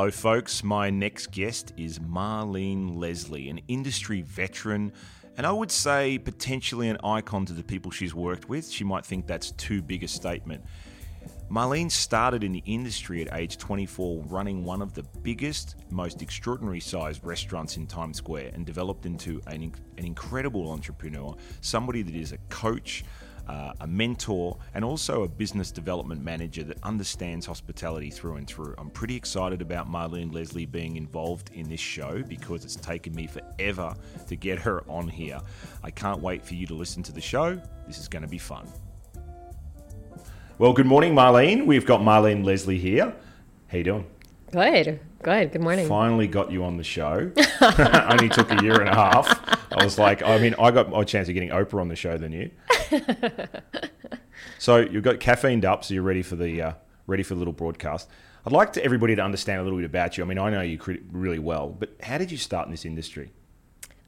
Hello, folks. My next guest is Marlene Leslie, an industry veteran, and I would say potentially an icon to the people she's worked with. She might think that's too big a statement. Marlene started in the industry at age 24, running one of the biggest, most extraordinary sized restaurants in Times Square, and developed into an, an incredible entrepreneur, somebody that is a coach, uh, a mentor, and also a business development manager that understands hospitality through and through. I'm pretty excited about Marlene Leslie being involved in this show because it's taken me forever to get her on here. I can't wait for you to listen to the show. This is going to be fun. Well, good morning, Marlene. We've got Marlene Leslie here. How you doing? Good, good. Good morning. Finally got you on the show. Only took a year and a half. I was like, I mean, I got more chance of getting Oprah on the show than you. so you've got caffeined up, so you're ready for the uh, ready for the little broadcast. I'd like to everybody to understand a little bit about you. I mean, I know you really well, but how did you start in this industry?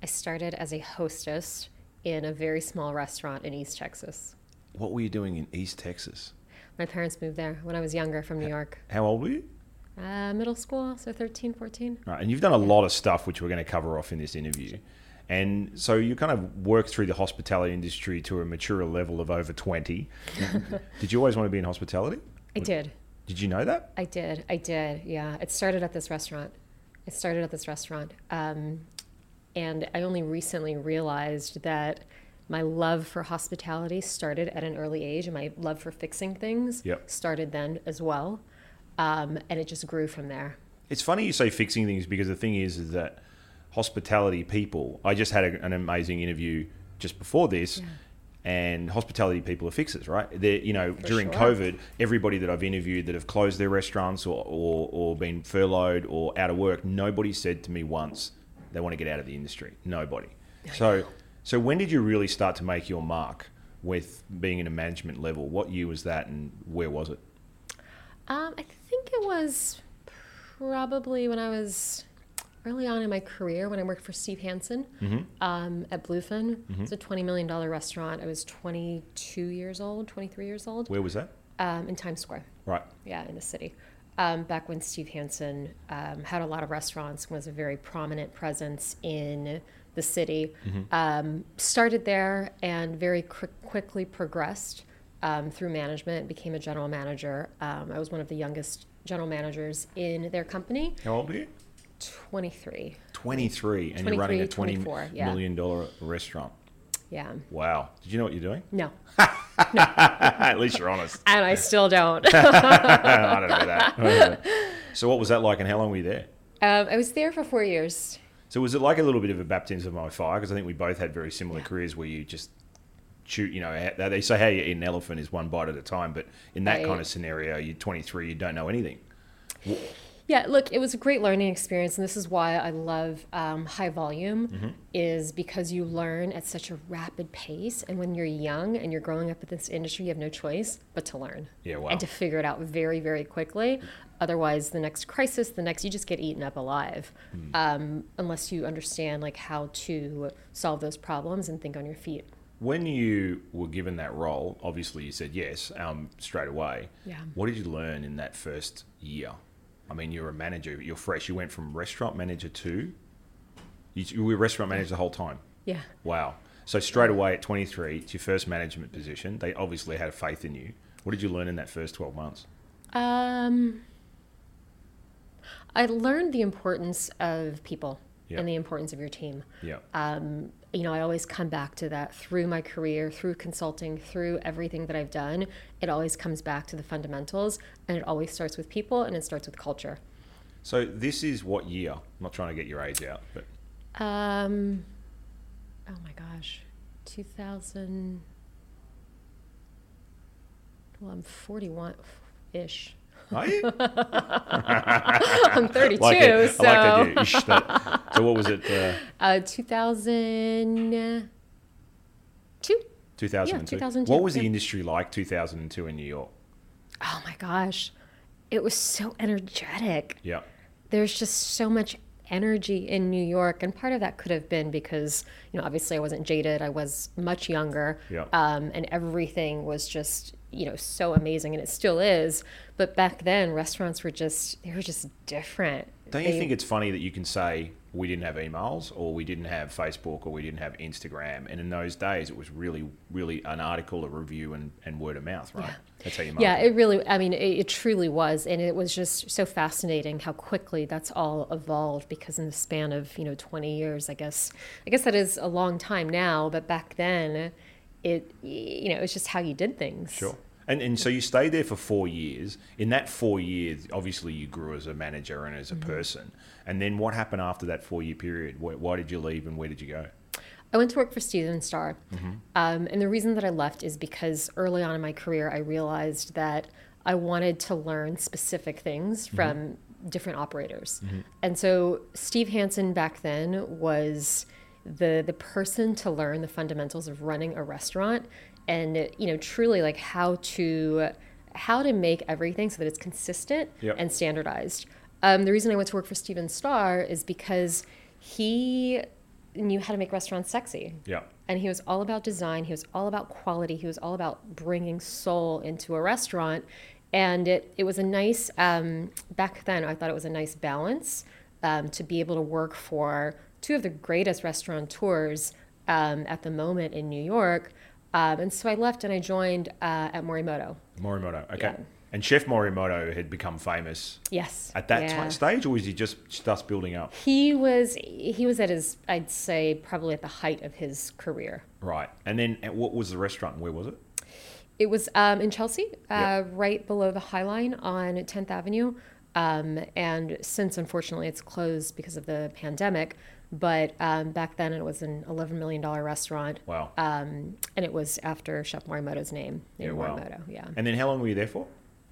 I started as a hostess in a very small restaurant in East Texas. What were you doing in East Texas? My parents moved there when I was younger from New York. How old were you? Uh, middle school, so 13, 14. Right, and you've done a lot of stuff which we're going to cover off in this interview. And so you kind of worked through the hospitality industry to a mature level of over 20. did you always want to be in hospitality? I did. Did you know that? I did. I did. Yeah. It started at this restaurant. It started at this restaurant. Um, and I only recently realized that my love for hospitality started at an early age, and my love for fixing things yep. started then as well. Um, and it just grew from there. It's funny you say fixing things because the thing is, is that hospitality people. I just had a, an amazing interview just before this. Yeah. And hospitality people are fixers, right? They're, you know, For during sure. COVID, everybody that I've interviewed that have closed their restaurants or, or, or been furloughed or out of work, nobody said to me once they want to get out of the industry. Nobody. So so when did you really start to make your mark with being in a management level? What year was that, and where was it? Um, I think it was probably when I was early on in my career when I worked for Steve Hanson mm-hmm. um, at Bluefin. Mm-hmm. It's a $20 million restaurant. I was 22 years old, 23 years old. Where was that? Um, in Times Square. Right. Yeah, in the city. Um, back when Steve Hanson um, had a lot of restaurants, was a very prominent presence in the city. Mm-hmm. Um, started there and very quickly progressed um, through management, became a general manager. Um, I was one of the youngest general managers in their company. How old are you? 23. 23, and you're running a twenty yeah. million dollar restaurant. Yeah. Wow. Did you know what you're doing? No. no. At least you're honest. And I still don't. I don't know that. so, what was that like, and how long were you there? Um, I was there for four years. So was it like a little bit of a baptism of fire? Because I think we both had very similar yeah. careers where you just shoot. You know, they say how you eat an elephant is one bite at a time, but in that kind of scenario, you're 23, you don't know anything. Yeah, look, it was a great learning experience, and this is why I love um, high volume, mm-hmm. is because you learn at such a rapid pace, and when you're young and you're growing up in this industry, you have no choice but to learn. Yeah, wow. And to figure it out very, very quickly. Otherwise, the next crisis, the next, you just get eaten up alive, mm. um, unless you understand like how to solve those problems and think on your feet. When you were given that role, obviously you said yes um, straight away. Yeah. What did you learn in that first year? I mean, you're a manager. You're fresh. You went from restaurant manager to you, you were restaurant manager the whole time. Yeah. Wow. So straight away at 23, it's your first management position. They obviously had faith in you. What did you learn in that first 12 months? Um, I learned the importance of people yep. and the importance of your team. Yeah. Um, you know, I always come back to that through my career, through consulting, through everything that I've done. It always comes back to the fundamentals, and it always starts with people, and it starts with culture. So this is what year? I'm not trying to get your age out, but. Um. Oh my gosh, 2000. Well, I'm 41 ish. Are you? I'm 32, like it. so. I like that, that. So what was it? Uh, uh, 2002. 2002. Yeah, 2002. What was yeah. the industry like 2002 in New York? Oh my gosh. It was so energetic. Yeah. There's just so much energy in New York, and part of that could have been because you know obviously I wasn't jaded. I was much younger, Yeah. um, and everything was just you know so amazing, and it still is. But back then, restaurants were just they were just different. Don't you think it's funny that you can say we didn't have emails or we didn't have Facebook or we didn't have Instagram? And in those days, it was really, really an article, a review, and, and word of mouth, right? Yeah. That's how you Yeah, it really, I mean, it, it truly was. And it was just so fascinating how quickly that's all evolved because in the span of, you know, 20 years, I guess, I guess that is a long time now, but back then it, you know, it's just how you did things. Sure. And, and so you stayed there for four years. In that four years, obviously you grew as a manager and as a mm-hmm. person. And then what happened after that four year period? Why, why did you leave and where did you go? I went to work for Steven Starr. Mm-hmm. Um, and the reason that I left is because early on in my career, I realized that I wanted to learn specific things mm-hmm. from different operators. And so Steve Hanson back then was the the person to learn the fundamentals of running a restaurant and you know truly like how to how to make everything so that it's consistent Yep. and standardized. Um, the reason I went to work for Steven Starr is because he knew how to make restaurants sexy. Yeah. And he was all about design. He was all about quality. He was all about bringing soul into a restaurant. And it, it was a nice, um, back then, I thought it was a nice balance um, to be able to work for two of the greatest restaurateurs um, at the moment in New York. Um, and so I left and I joined uh, at Morimoto. Morimoto. Okay. Yeah. And Chef Morimoto had become famous Yes. at that Yeah. stage, or was he just just building up? He was he was at his I'd say probably at the height of his career. Right. And then what was the restaurant? Where was it? It was um, in Chelsea, uh, Yep. right below the High Line on 10th Avenue. Um, and since unfortunately it's closed because of the pandemic, but um, back then it was an $11 million restaurant. Wow. Um, and it was after Chef Morimoto's name. Yeah, wow. Morimoto, yeah. And then how long were you there for?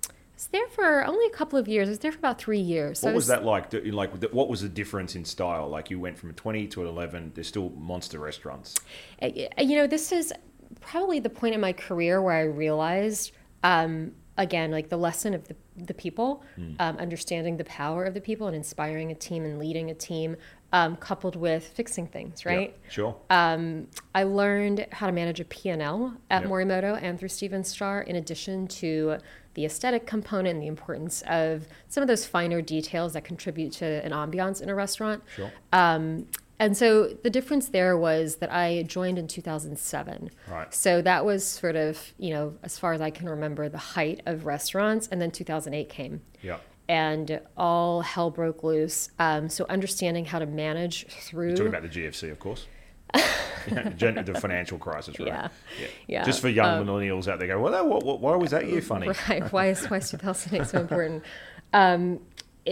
I was there for only a couple of years. I was there for about three years. So What I was that like? Like, what was the difference in style? Like, you went from a twenty to an eleven. There's still monster restaurants. Uh, you know this is probably the point in my career where i realized um, again like the lesson of the, the people Hmm. um, understanding the power of the people and inspiring a team and leading a team um, coupled with fixing things right sure. um, i learned how to manage a p&l at Yep. morimoto and through steven starr in addition to the aesthetic component and the importance of some of those finer details that contribute to an ambiance in a restaurant sure. um, and so the difference there was that I joined in 2007. Right. So that was sort of, you know, as far as I can remember, the height of restaurants. And then 2008 came Yeah. And all hell broke loose. Um, so understanding how to manage through. Talking about the GFC, of course. The financial crisis, right? Yeah. Yeah. Just for young Um, millennials out there, go, well, that, what, what, why was that year funny? Right. Why is why is 2008 so important? Um,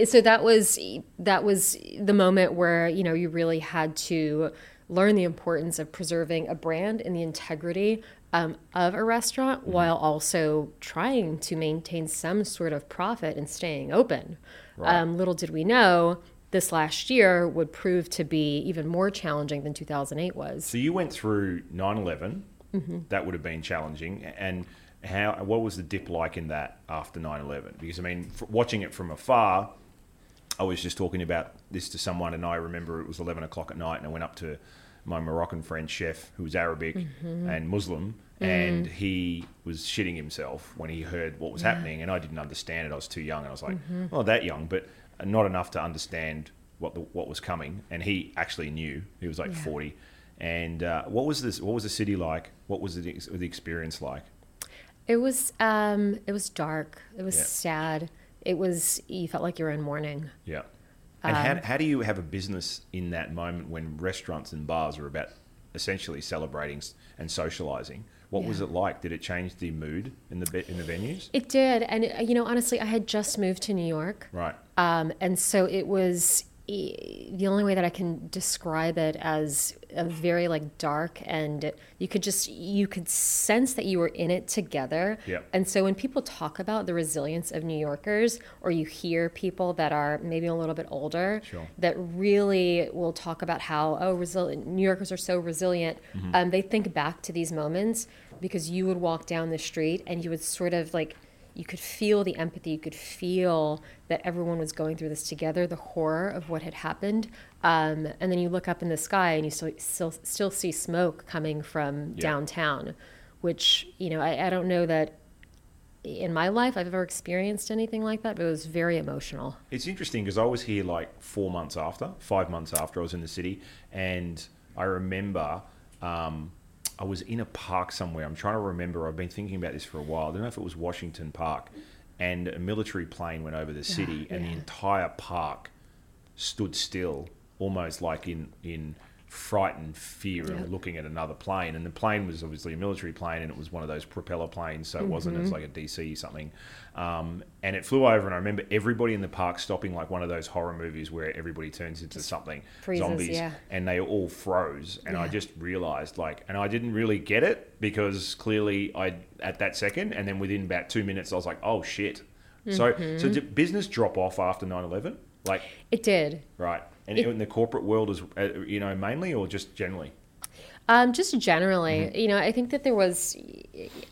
so that was that was the moment where you know you really had to learn the importance of preserving a brand and the integrity um, of a restaurant while also trying to maintain some sort of profit and staying open. Right. Um, little did we know this last year would prove to be even more challenging than 2008 was. So you went through 9 11. Mm-hmm. That would have been challenging. And how? what was the dip like in that after 9 11? Because, I mean, watching it from afar, I was just talking about this to someone, and I remember it was 11 o'clock at night, and I went up to my Moroccan friend, chef, who was Arabic Mm-hmm. and Muslim, Mm. and he was shitting himself when he heard what was happening, and I didn't understand it. I was too young, and I was like, Mm-hmm. not that young, but not enough to understand what the, what was coming. And he actually knew. He was like Yeah. 40. And uh, what was this? What was the city like? What was the, the experience like? It was um, it was dark. It was Yeah. sad. It was you felt like you were in mourning. Yeah. And Um, how, how do you have a business in that moment when restaurants and bars are about essentially celebrating and socializing? What was it like? Did it change the mood in the in the venues? It did, and uh, you know, honestly, I had just moved to New York, Right. um, and so it was the only way that I can describe it as a very like dark, and you could just you could sense that you were in it together. Yep. And so when people talk about the resilience of New Yorkers, or you hear people that are maybe a little bit older Sure. that really will talk about how oh resilient New Yorkers are so resilient, Mm-hmm. um, they think back to these moments because you would walk down the street and you would sort of like you could feel the empathy. You could feel that everyone was going through this together, the horror of what had happened. Um, and then you look up in the sky and you still still, still see smoke coming from Yeah. downtown, which you know I, I don't know that in my life I've ever experienced anything like that, but it was very emotional. It's interesting because I was here like four months after, five months after I was in the city, and I remember um, I was in a park somewhere. I'm trying to remember. I've been thinking about this for a while. I don't know if it was Washington Park, and a military plane went over the city, and the entire park stood still, almost like in in frightened fear Yeah. of looking at another plane. And the plane was obviously a military plane, and it was one of those propeller planes, so it wasn't Mm-hmm. as like a DC something. Um, and it flew over, and I remember everybody in the park stopping like one of those horror movies where everybody turns into something, freezes, zombies, yeah. and they all froze. And I just realized like, and I didn't really get it because clearly I at that second, and then within about two minutes, I was like, oh shit. So, Mm-hmm. so did business drop off after 9-11? Like, It did. right. And It- in the corporate world, is uh, you know mainly or just generally? Um, just generally, Mm-hmm. you know, I think that there was,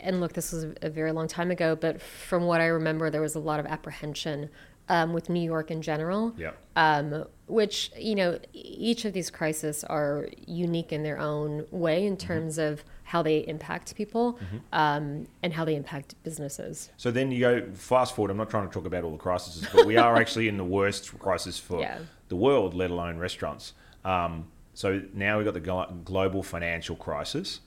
and look, this was a very long time ago, but from what I remember, there was a lot of apprehension um, with New York in general. Yeah. Um, which you know, each of these crises are unique in their own way Mm-hmm. in terms of how they impact people um, and how they impact businesses. So then you go fast forward. I'm not trying to talk about all the crises, but we are actually in the worst crisis for Yeah. the world, let alone restaurants. Um, so now we've got the global financial crisis.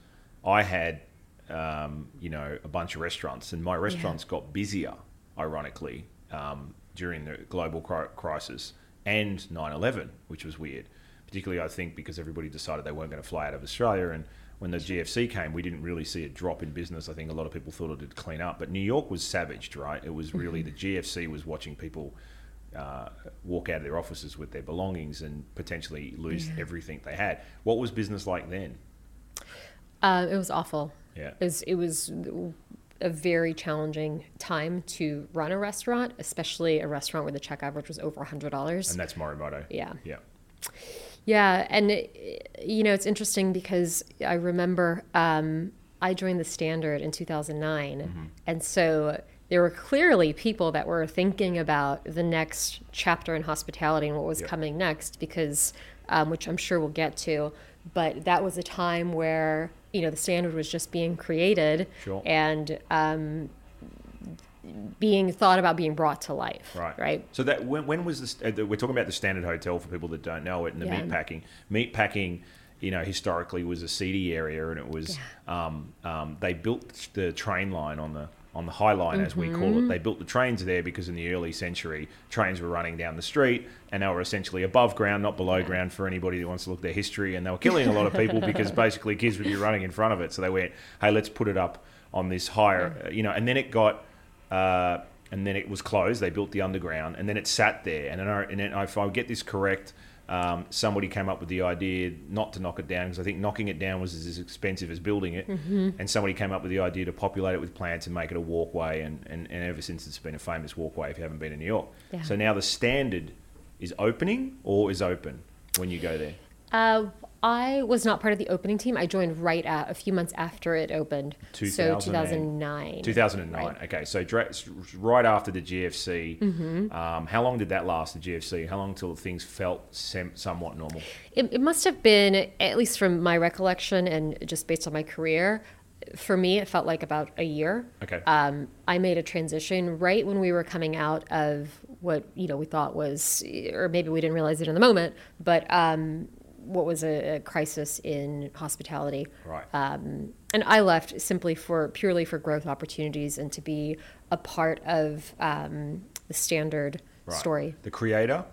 I had, um, you know, a bunch of restaurants, and my restaurants got busier, ironically, um, during the global crisis and 9/11, which was weird. Particularly, I think because everybody decided they weren't going to fly out of Australia, and when the GFC came, we didn't really see a drop in business. I think a lot of people thought it'd clean up, but New York was savaged, right? It was really the GFC was watching people uh, walk out of their offices with their belongings and potentially lose everything they had. What was business like then? Uh, it was awful. Yeah. It was, it was a very challenging time to run a restaurant, especially a restaurant where the check average was over $100. And that's Morimoto. Yeah. Yeah. Yeah, and it, you know it's interesting because I remember um, I joined the Standard in 2009, Mm-hmm. and so there were clearly people that were thinking about the next chapter in hospitality and what was Yep. coming next, because um, which I'm sure we'll get to. But that was a time where you know the Standard was just being created Sure. and um, being thought about being brought to life. Right. Right. So that when, when was this? Uh, we're talking about the Standard Hotel for people that don't know it, and the Yeah. meat packing. Meat packing, you know, historically was a seedy area, and it was. Um, um, they built the train line on the on the High Line, as we call Mm-hmm. it. They built the trains there because in the early century, trains were running down the street, and they were essentially above ground, not below ground, for anybody that wants to look at their history. And they were killing a lot of people because basically kids would be running in front of it. So they went, "Hey, let's put it up on this higher," uh, you know. And then it got uh, and then it was closed. They built the underground, and then it sat there. And then, I, and then if I get this correct, um, somebody came up with the idea not to knock it down because I think knocking it down was as expensive as building it. Mm-hmm. And somebody came up with the idea to populate it with plants and make it a walkway. And, and, and ever since it's been a famous walkway if you haven't been in New York. Yeah. So now the standard is opening or is open when you go there. Uh, I was not part of the opening team. I joined right at a few months after it opened. So 2009. 2009. Right. Okay, so right after the GFC. Mm-hmm. Um, how long did that last? The GFC. How long till things felt sem- somewhat normal? It, it must have been, at least from my recollection and just based on my career, for me, it felt like about a year. Okay. Um, I made a transition right when we were coming out of what you know we thought was, or maybe we didn't realize it in the moment, but um, what was a, a crisis in hospitality. Right. Um, and I left simply for purely for growth opportunities and to be a part of um, the standard Right. story. The creator,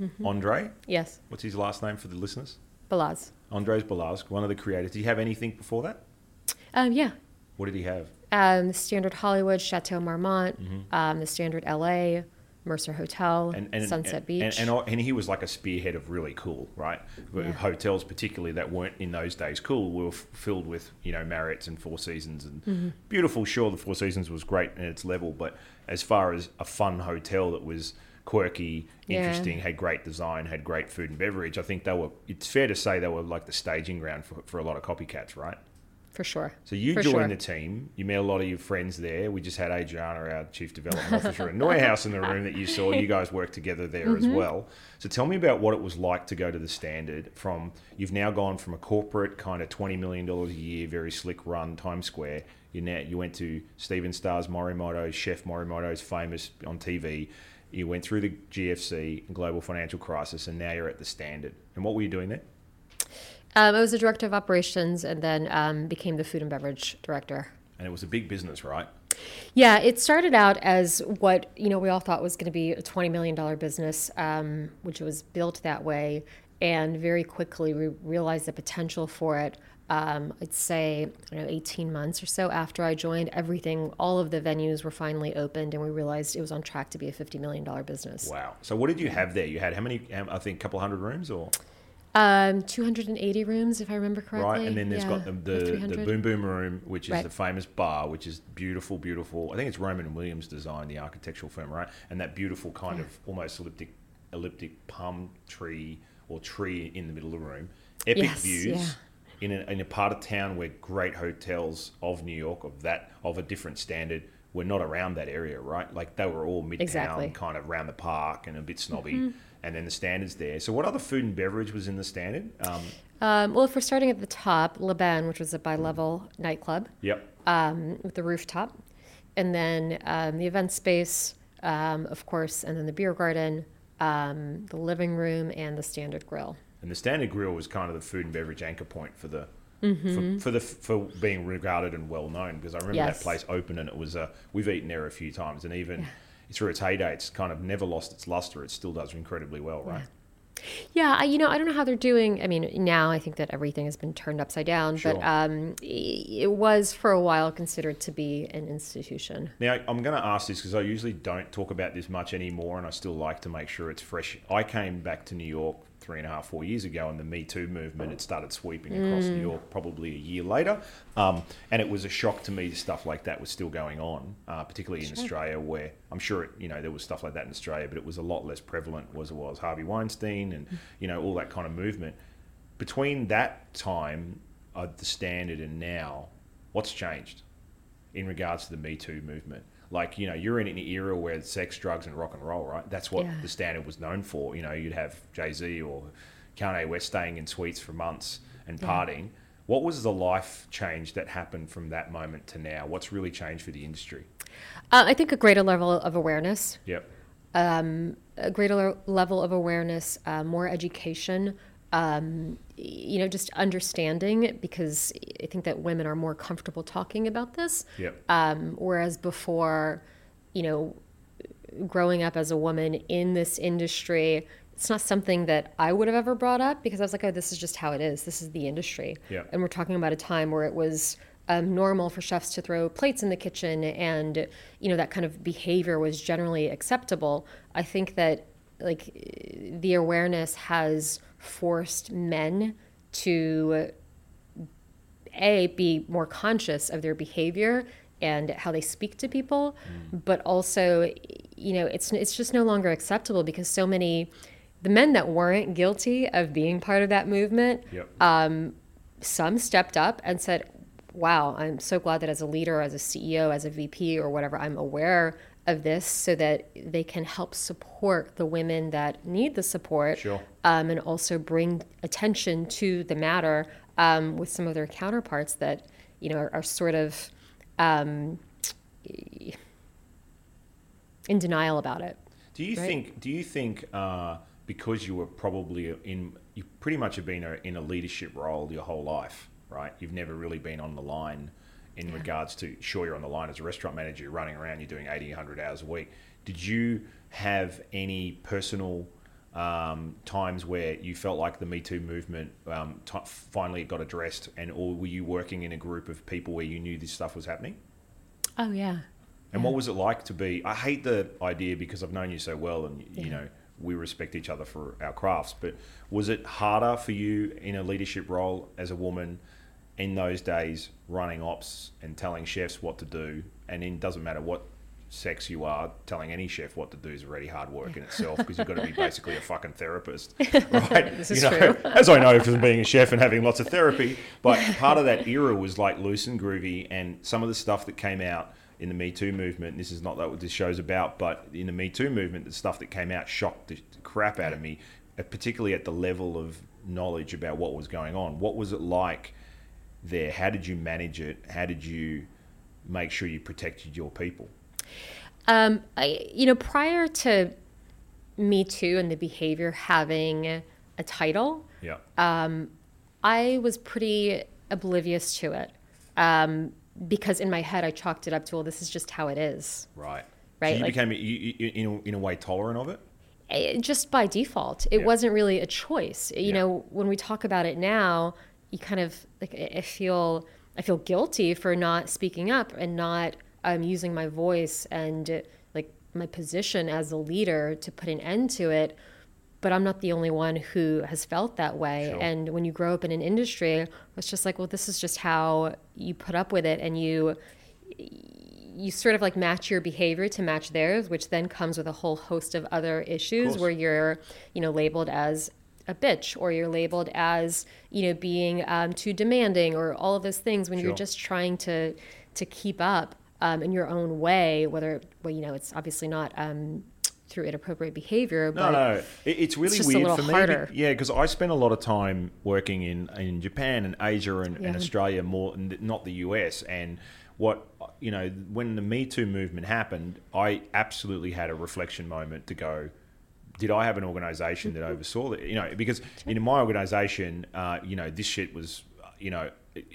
Mm-hmm. Andre. Yes, What's his last name for the listeners? Balazs. Andres Balazs, one of the creators. Did he have anything before that? Um, yeah, What did he have? um, the Standard Hollywood, Chateau Marmont, um, the Standard LA, Mercer Hotel. And, and Sunset and, Beach. And, and, and he was like a spearhead of really cool, right? Yeah. Hotels, particularly that weren't in those days cool, were f- filled with you know Marriotts and Four Seasons and Mm-hmm. beautiful. Sure, the Four Seasons was great in its level, but as far as a fun hotel that was quirky, Yeah. interesting, had great design, had great food and beverage, I think they were. It's fair to say they were like the staging ground for, for a lot of copycats, right? For sure. So you For joined sure. the team. You met a lot of your friends there. We just had Adriana, our chief development officer, and Neuhaus in the room that you saw. You guys worked together there Mm-hmm. as well. So tell me about what it was like to go to the Standard. From you've now gone from a corporate kind of twenty million dollars a year, very slick run Times Square. You now you went to Steven Starr's Morimoto, Chef Morimoto's famous on TV. You went through the GFC, global financial crisis, and now you're at the Standard. And what were you doing there? Um, I was the director of operations and then um, became the food and beverage director. And it was a big business, right? Yeah, it started out as what you know we all thought was going to be a twenty million dollar business, um, which was built that way, and very quickly we realized the potential for it. Um, I'd say you know, eighteen months or so after I joined, everything, all of the venues were finally opened, and we realized it was on track to be a fifty million dollar business. Wow. So what did you have there? You had how many? I think a couple hundred rooms, or Um, two hundred and eighty rooms, if I remember correctly. right? And then there's Yeah, got the the, the Boom Boom Room, which is Right. the famous bar, which is beautiful, beautiful. I think it's Roman and Williams design, the architectural firm, right? And that beautiful kind of almost elliptic elliptic palm tree or tree in the middle of the room. Epic Yes, views. yeah. In a, in a part of town where great hotels of New York of that of a different standard were not around that area, right? Like they were all midtown, Exactly. Mm-hmm. kind of around the park and a bit snobby. And then the standards there. So, what other food and beverage was in the standard? Um, Um, well, if we're starting at the top, Le Bain, which was a bi-level nightclub. yep. um, with the rooftop, and then um, the event space, um, of course, and then the beer garden, um, the living room, and the standard grill. And the standard grill was kind of the food and beverage anchor point for the Mm-hmm. for, for the for being regarded and well known because I remember that place open and it was uh, we've eaten there a few times and even through its heyday it's kind of never lost its luster it still does incredibly well right Yeah, I, you know, I don't know how they're doing. I mean, now I think that everything has been turned upside down, Sure. but um, it was for a while considered to be an institution. now I'm going to ask this because I usually don't talk about this much anymore and I still like to make sure it's fresh I came back to New York three and a half four years ago and the Me Too movement had started sweeping across Mm. New York probably a year later um, and it was a shock to me stuff like that was still going on uh, particularly in Australia where I'm sure it, you know there was stuff like that in Australia but it was a lot less prevalent Was it was Harvey Weinstein and you know all that kind of movement between that time uh, the standard and now what's changed in regards to the Me Too movement. Like, you know, you're in an era where sex, drugs, and rock and roll, right? That's what Yeah. the standard was known for. You know, you'd have Jay Z or Kanye West staying in suites for months and partying. What was the life change that happened from that moment to now? What's really changed for the industry? Uh, I think a greater level of awareness, Yep. a greater level of awareness, uh, more education, um, you know, just understanding because I think that women are more comfortable talking about this. Yep. Um, whereas before, you know, growing up as a woman in this industry, it's not something that I would have ever brought up because I was like, oh, this is just how it is. This is the industry. Yeah. And we're talking about a time where it was um, normal for chefs to throw plates in the kitchen and, you know, that kind of behavior was generally acceptable. I think that, like, the awareness has forced men to a be more conscious of their behavior and how they speak to people mm. but also you know it's it's just no longer acceptable because so many the men that weren't guilty of being part of that movement Yep. Um, some stepped up and said wow i'm so glad that as a leader as a ceo as a vp or whatever i'm aware of this so that they can help support the women that need the support Sure. um, and also bring attention to the matter um, with some of their counterparts that you know are, are sort of um, in denial about it. Do you Right. think? Do you think uh, because you were probably in, you pretty much have been a, in a leadership role your whole life, right? You've never really been on the line in regards to. Sure, you're on the line as a restaurant manager. You're running around. You're doing 80, 100 hours a week. Did you have any personal um, times where you felt like the Me Too movement um, t- finally got addressed, and or were you working in a group of people where you knew this stuff was happening? Oh yeah. And what was it like to be? I hate the idea because I've known you so well, and you know we respect each other for our crafts. But was it harder for you in a leadership role as a woman in those days, running ops and telling chefs what to do? And it doesn't matter what sex you are, telling any chef what to do is already hard work in itself because you've got to be basically a fucking therapist, right? This is you know, true. as I know from being a chef and having lots of therapy. But part of that era was like loose and groovy, and some of the stuff that came out in the Me Too movement. This is not that what this show's about, but in the Me Too movement, the stuff that came out shocked the crap out of me, uh, particularly at the level of knowledge about what was going on. What was it like there? How did you manage it? How did you make sure you protected your people? Um, I, you know, prior to Me Too and the behavior having a title, Yeah. I was pretty oblivious to it um, because in my head I chalked it up to, well, this is just how it is. right. Right, So you like- became you, you, in, a, in a way tolerant of it. Eh, just by default. It Yeah. wasn't really a choice. You Yeah. know, when we talk about it now, you kind of like I feel I feel guilty for not speaking up and not um, using my voice and like my position as a leader to put an end to it. But I'm not the only one who has felt that way. Sure. And when you grow up in an industry, it's just like, well, this is just how you put up with it, and you you sort of like match your behavior to match theirs, which then comes with a whole host of other issues course. where you're, you know, labeled as a bitch or you're labeled as, you know, being um, too demanding or all of those things when Sure. you're just trying to to keep up um, in your own way. Whether, well, you know, it's obviously not um, through inappropriate behavior, No, but no, it, it's really just weird for me. harder. Yeah, because I spent a lot of time working in in Japan and Asia and, and Australia more, and not the US. And what you know, when the Me Too movement happened, I absolutely had a reflection moment to go. Did I have an organization that oversaw that? You know, because in my organization, uh, you know, this shit was, you know,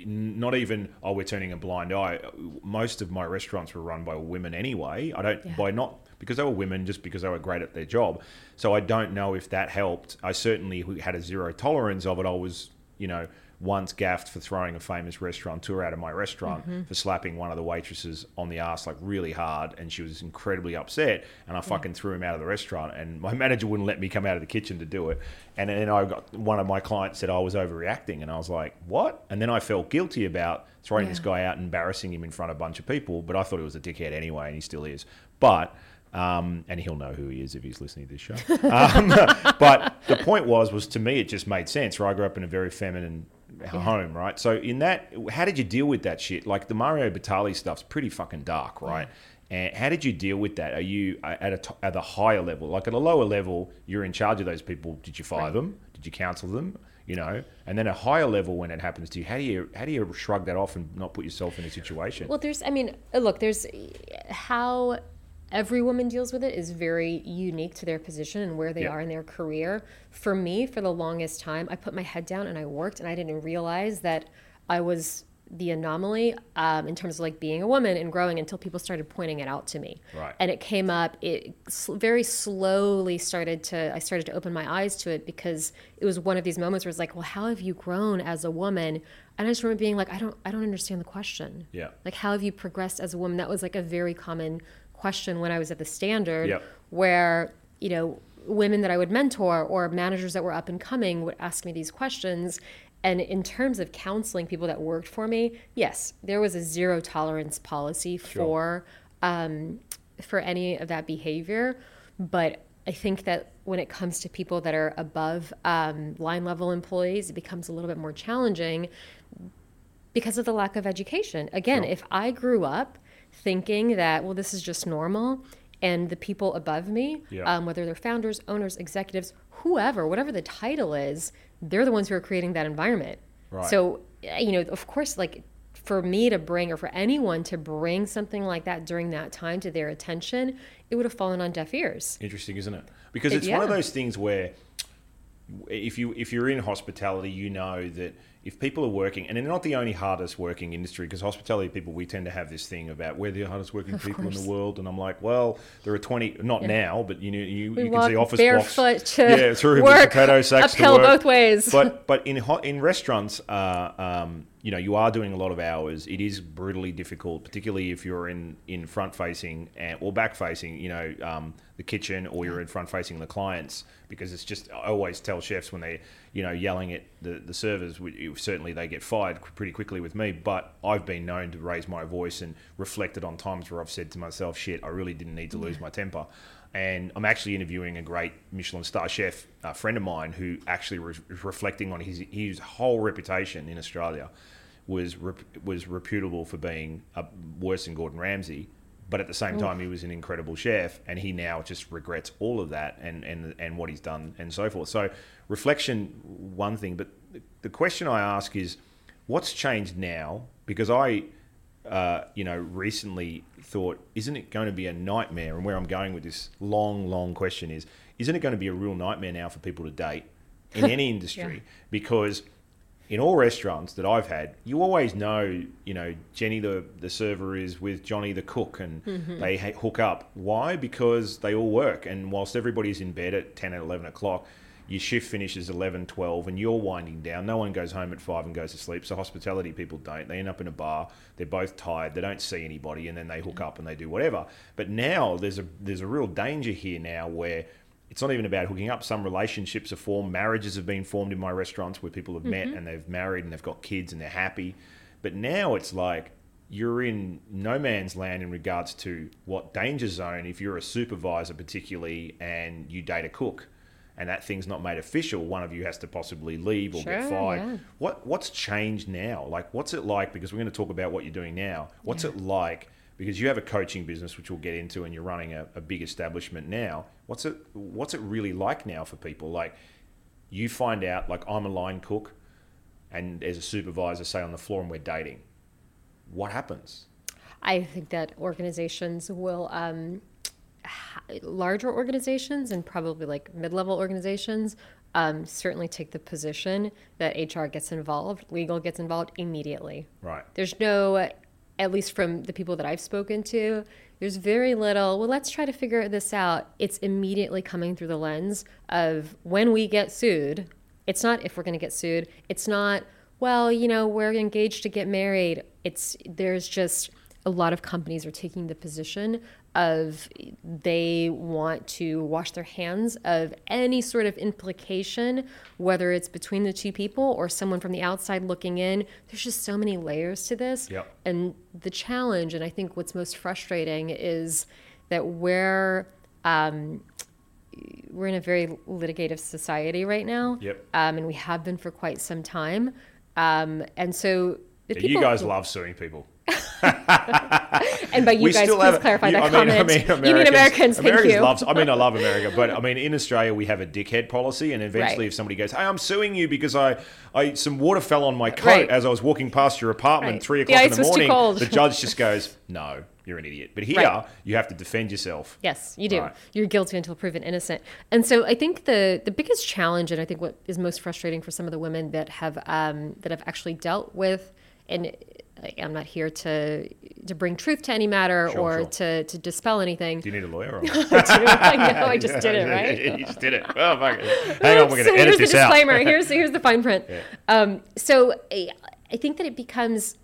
not even oh we're turning a blind eye. Most of my restaurants were run by women anyway. I don't Yeah. by not because they were women, just because they were great at their job. So I don't know if that helped. I certainly had a zero tolerance of it. I was, you know, once gaffed for throwing a famous restaurateur out of my restaurant for slapping one of the waitresses on the ass like really hard, and she was incredibly upset. And I fucking threw him out of the restaurant, and my manager wouldn't let me come out of the kitchen to do it. And then I got one of my clients said I was overreacting, and I was like, "What?" And then I felt guilty about throwing this guy out and embarrassing him in front of a bunch of people, but I thought he was a dickhead anyway, and he still is. But um, and he'll know who he is if he's listening to this show. Um, but the point was, was to me, it just made sense. Right, I grew up in a very feminine home, right? So in that, how did you deal with that shit? Like the Mario Batali stuff's pretty fucking dark, right? And how did you deal with that? Are you uh, at a t- at a higher level, like at a lower level, you're in charge of those people? Did you fire Right. them? Did you counsel them? You know, and then a higher level when it happens to you, how do you how do you shrug that off and not put yourself in a situation? Well, there's, I mean, look, there's how every woman deals with it is very unique to their position and where they Yeah. are in their career. For me, for the longest time, I put my head down and I worked, and I didn't realize that I was the anomaly um, in terms of like being a woman and growing until people started pointing it out to me. Right. And it came up. It very slowly started to. I started to open my eyes to it because it was one of these moments where it's like, well, how have you grown as a woman? And I just remember being like, I don't, I don't understand the question. Yeah. Like, how have you progressed as a woman? That was like a very common question when I was at the standard, Yep. where, you know, women that I would mentor or managers that were up and coming would ask me these questions. And in terms of counseling people that worked for me, yes, there was a zero tolerance policy for um, for any of that behavior. But I think that when it comes to people that are above um, line level employees, it becomes a little bit more challenging because of the lack of education. Again, Sure. if I grew up thinking that, well, this is just normal, and the people above me, Yeah. um, whether they're founders, owners, executives, whoever, whatever the title is, they're the ones who are creating that environment. Right. So, uh, you know, of course, like for me to bring or for anyone to bring something like that during that time to their attention, it would have fallen on deaf ears. Interesting, isn't it? Because It- it's one of those things where if you if you're in hospitality, you know that if people are working, and they're not the only hardest working industry, because hospitality people we tend to have this thing about we're the hardest working Of people in the world, and I'm like, well, there are 20, not now, but you know, you, We you can see office barefoot blocks, yeah, through work, potato sacks uphill both ways. But but in in restaurants, uh, um, you know you are doing a lot of hours. It is brutally difficult, particularly if you're in in front facing and, or back facing. You know um, the kitchen, or you're in front facing the clients, because it's just I always tell chefs when they you know yelling at the the servers. Certainly they get fired pretty quickly with me, but I've been known to raise my voice and reflected on times where I've said to myself, "Shit, I really didn't need to lose my temper." And I'm actually interviewing a great Michelin star chef, a friend of mine, who actually was reflecting on his his whole reputation in Australia was rep- was reputable for being a, worse than Gordon Ramsay, but at the same time he was an incredible chef, and he now just regrets all of that and and and what he's done and so forth. So reflection, one thing, but the question I ask is, what's changed now? Because I. Uh, you know, recently thought, isn't it going to be a nightmare? And where I'm going with this long, long question is, isn't it going to be a real nightmare now for people to date in any industry? yeah. Because in all restaurants that I've had, you always know, you know, Jenny the, the server is with Johnny the cook and mm-hmm. they hook up. Why? Because they all work. And whilst everybody's in bed at 10 and 11 o'clock, your shift finishes 11, 12, and you're winding down. No one goes home at 5 and goes to sleep. So hospitality people don't. They end up in a bar. They're both tired. They don't see anybody, and then they hook up and they do whatever. But now there's a there's a real danger here now where – it's not even about hooking up. Some relationships are formed. Marriages have been formed in my restaurants where people have mm-hmm. met and they've married and they've got kids and they're happy. But now it's like you're in no man's land in regards to what danger zone if you're a supervisor, particularly, and you date a cook. And that thing's not made official. One of you has to possibly leave or sure, get fired. Yeah. What what's changed now? Like, what's it like? Because we're going to talk about what you're doing now. What's yeah. it like because you have a coaching business which we'll get into and you're running a, a, big establishment now what's it what's it really like now for people like you find out like i'm a line cook and as a supervisor say on the floor and we're dating what happens i think that organizations will um, larger organizations and probably like mid-level organizations um, certainly take the position that hr gets involved legal gets involved immediately right there's no at least from the people that I've spoken to, there's very little, well, let's try to figure this out. It's immediately coming through the lens of when we get sued. It's not if we're going to get sued. It's not, well, you know, we're engaged to get married. It's, there's just, a lot of companies are taking the position of they want to wash their hands of any sort of implication, whether it's between the two people or someone from the outside looking in. There's just so many layers to this. Yep. And the challenge, and I think what's most frustrating, is that we're um, we're in a very litigative society right now. Yep. Um, and we have been for quite some time. Um, and so yeah, you guys love suing people. and by you we guys, please have, clarify you, that I mean, comment. I mean, Americans, you mean Americans, thank Americans you. Loves, I mean, I love America, but I mean, in Australia, we have a dickhead policy, and eventually, right. if somebody goes, "Hey, I'm suing you because I, I some water fell on my coat right. as I was walking past your apartment right. three o'clock the in the morning," the judge just goes, "No, you're an idiot." But here, you have to defend yourself. Yes, you do. You're guilty until proven innocent. And so, I think the the biggest challenge, and I think what is most frustrating for some of the women that have um, that have actually dealt with and I'm not here to to bring truth to any matter sure, or sure. to to dispel anything. Do you need a lawyer? Or? I know, I just did it, right? you just did it. Oh, fuck it. Hang on, we're going to so edit this out. Here's the disclaimer. here's here's the fine print. Yeah. Um, so I, I think that it becomes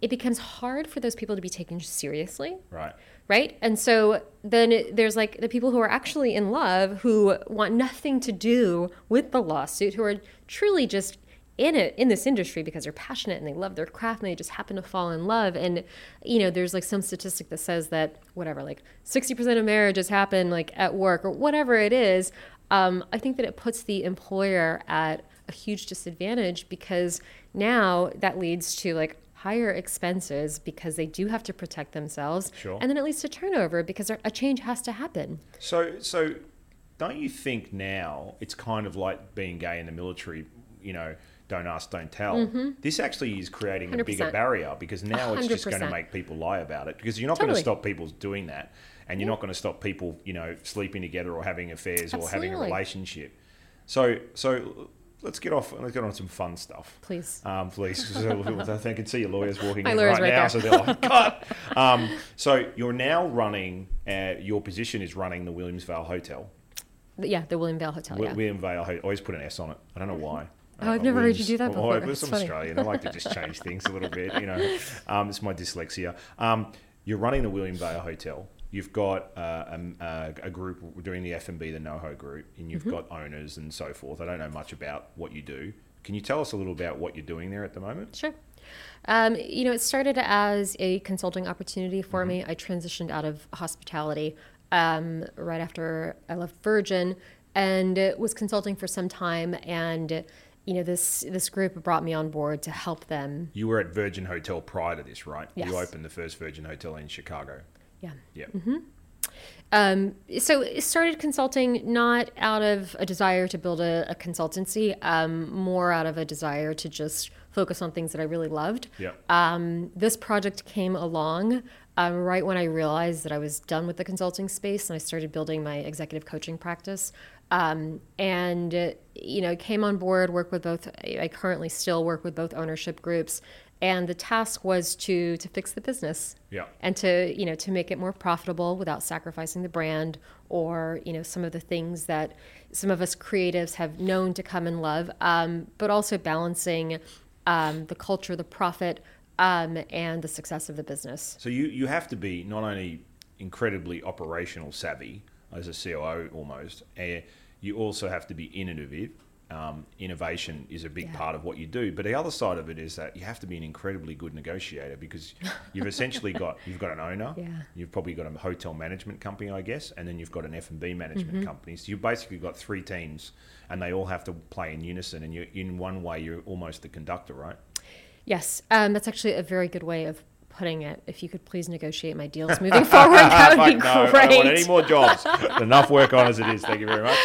it becomes hard for those people to be taken seriously. Right. Right. And so then there's like the people who are actually in love who want nothing to do with the lawsuit, who are truly just in it in this industry because they're passionate and they love their craft and they just happen to fall in love. And you know there's like some statistic that says that whatever like 60% of marriages happen like at work or whatever it is. Um, i think that it puts the employer at a huge disadvantage because now that leads to like higher expenses because they do have to protect themselves sure. and then it leads to turnover because a change has to happen. So so don't you think now it's kind of like being gay in the military you know don't ask, don't tell. Mm-hmm. This actually is creating 100%. a bigger barrier because now it's 100%. just going to make people lie about it because you're not totally. going to stop people doing that, and you're yeah. not going to stop people, you know, sleeping together or having affairs Absolutely. or having a relationship. So, so let's get off. Let's get on some fun stuff, please. Um, please, I can see your lawyers walking in right, right, now, so they're like, "Cut." Um, so you're now running. Uh, your position is running the Williams Vale Hotel. Yeah, the William Vale Hotel. W- yeah. Always put an S on it. I don't know why. Oh, I've never heard you do that before. I was That's. Australian. I like to just change things a little bit. You know, um, it's my dyslexia. Um, you're running the William Vale Hotel. You've got uh, um, uh, a group doing the F and B, the NoHo group, and Mm-hmm. you've got owners and so forth. I don't know much about what you do. Can you tell us a little about what you're doing there at the moment? Sure. Um, you know, it started as a consulting opportunity for Mm-hmm. me. I transitioned out of hospitality um, right after I left Virgin and uh, was consulting for some time. And you know, this this group brought me on board to help them. You were at Virgin Hotel prior to this, right? Yes. You opened the first Virgin Hotel in Chicago. Yeah. Yeah. Um, so started consulting not out of a desire to build a, a consultancy, um, more out of a desire to just focus on things that I really loved. Yeah. Um, this project came along um, right when I realized that I was done with the consulting space and I started building my executive coaching practice. Um, and, uh, you know, came on board, work with both, I currently still work with both ownership groups. And the task was to, to fix the business Yeah. and to you know to make it more profitable without sacrificing the brand or you know some of the things that some of us creatives have known to come and love um, but also balancing um, the culture the profit um, and the success of the business So you, you have to be not only incredibly operational savvy as a COO almost, uh, you also have to be innovative. Um, innovation is a big Yeah. part of what you do, but the other side of it is that you have to be an incredibly good negotiator because you've essentially got you've got an owner, Yeah. you've probably got a hotel management company, I guess, and then you've got an F and B management Mm-hmm. company. So you've basically got three teams, and they all have to play in unison. And you, in one way, you're almost the conductor, right? yes um, that's actually a very good way of putting it if you could please negotiate my deals moving forward that would be no, great I don't want any more jobs. Enough work on as it is. Thank you very much.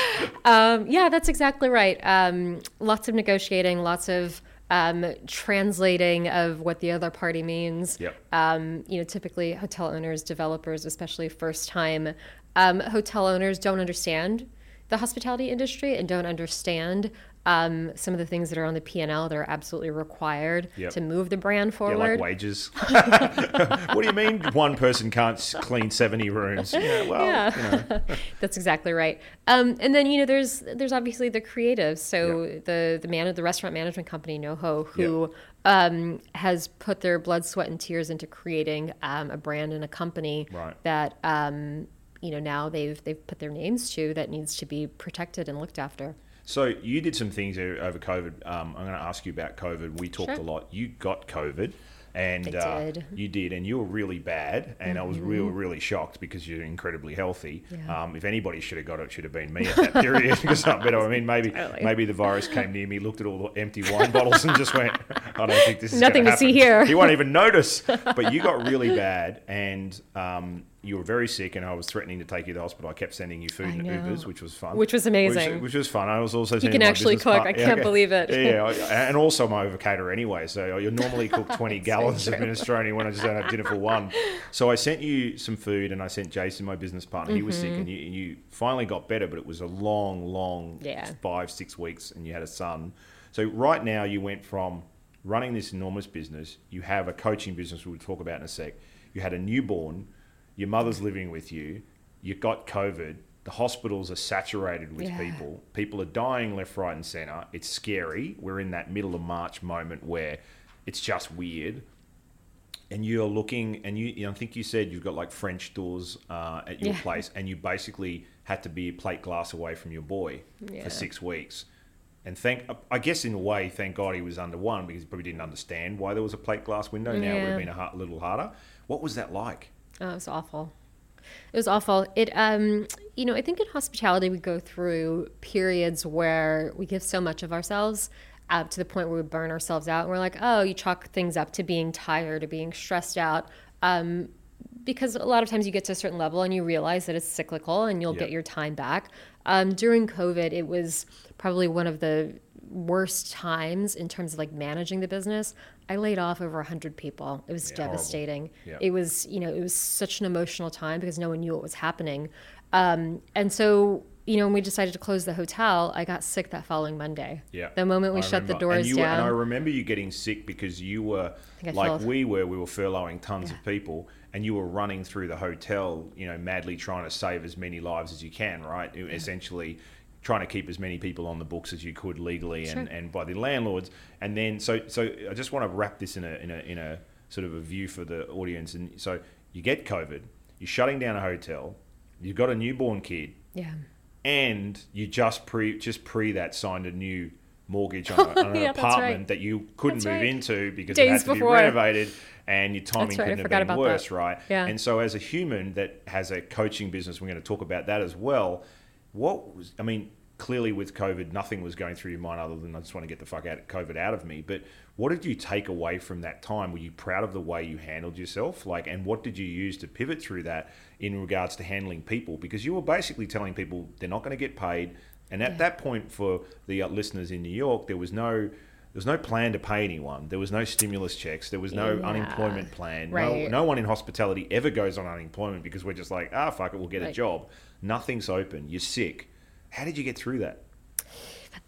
Um, yeah, that's exactly right. Um, lots of negotiating, lots of um, translating of what the other party means. Yep. Um, you know, typically hotel owners, developers, especially first time um, hotel owners, don't understand the hospitality industry and don't understand um, some of the things that are on the P and L that are absolutely required Yep. to move the brand Yeah, forward. like wages. what do you mean one person can't clean 70 rooms? Yeah, well, Yeah. you know. That's exactly right. Um, and then you know, there's there's obviously the creatives. So the the man of the restaurant management company NoHo, who um, has put their blood, sweat, and tears into creating um, a brand and a company Right. that um, you know now they've they've put their names to that needs to be protected and looked after. So you did some things over COVID. Um, I'm going to ask you about COVID. We talked Sure. a lot. You got COVID, and I uh, you did, and you were really bad. And I was really, really shocked because you're incredibly healthy. Mm-hmm. Yeah. Um, if anybody should have got it, it should have been me at that period. because I bet I mean maybe Totally. maybe the virus came near me, looked at all the empty wine bottles, and just went, "I don't think this is Nothing to see here. He won't even notice. But you got really bad, and um, you were very sick, and I was threatening to take you to the hospital. I kept sending you food I and know. Ubers, which was fun. Which was amazing. Which, was fun. I was also sending can actually cook. part- I can't believe it. Yeah, yeah, and also I'm over caterer anyway. So you normally cook 20 gallons of minestrone when I just don't have dinner for one. So I sent you some food, and I sent Jason, my business partner. He was sick, Mm-hmm. and you, you finally got better, but it was a long, long Yeah. five, six weeks, and you had a son. So right now you went from running this enormous business. You have a coaching business we'll talk about in a sec. You had a newborn. Your mother's living with you. You got COVID. The hospitals are saturated with Yeah. people. People are dying left, right, and center. It's scary. We're in that middle of March moment where it's just weird. And you're looking, and you, you know, I think you said you've got like French doors uh, at your Yeah. place, and you basically had to be a plate glass away from your boy Yeah. for six weeks. And thank, I guess in a way, thank God he was under one because he probably didn't understand why there was a plate glass window. Now it would have been a little harder. What was that like? Oh, it was awful. It was awful. It, um, you know, I think in hospitality we go through periods where we give so much of ourselves uh, to the point where we burn ourselves out, and we're like, oh, you chalk things up to being tired or being stressed out. Um, because a lot of times you get to a certain level and you realize that it's cyclical and you'll Yeah. get your time back. Um, during COVID, it was probably one of the worst times in terms of like managing the business. I laid off over 100 people. It was Yeah, devastating. Yeah. It was, you know, it was such an emotional time because no one knew what was happening. Um, and so, you know, when we decided to close the hotel, I got sick that following Monday. Yeah. The moment we I shut the remember. doors and you were- down. and I remember you getting sick because you were like we were. We were furloughing tons of people, and you were running through the hotel, you know, madly trying to save as many lives as you can. Right? It- Essentially, trying to keep as many people on the books as you could legally and, Sure. and by the landlords. And then so so I just want to wrap this in a in a in a sort of a view for the audience. And so you get COVID, you're shutting down a hotel, you've got a newborn kid, Yeah. and you just pre just pre that signed a new mortgage on, a, on an Yeah, apartment right. that you couldn't That's move right. into because Days it had to before. be renovated and your timing right, couldn't have been about that. worse, right? Yeah. And so as a human that has a coaching business, we're going to talk about that as well. What was I mean, clearly with COVID, nothing was going through your mind other than I just want to get the fuck out of COVID out of me. But what did you take away from that time? Were you proud of the way you handled yourself? Like, and what did you use to pivot through that in regards to handling people? Because you were basically telling people they're not going to get paid. And at Yeah. that point, for the uh, listeners in New York, there was no. There was no plan to pay anyone. There was no stimulus checks. There was no Yeah. unemployment plan. Right. No, no one in hospitality ever goes on unemployment because we're just like, ah, fuck it, we'll get a job. Nothing's open. You're sick. How did you get through that?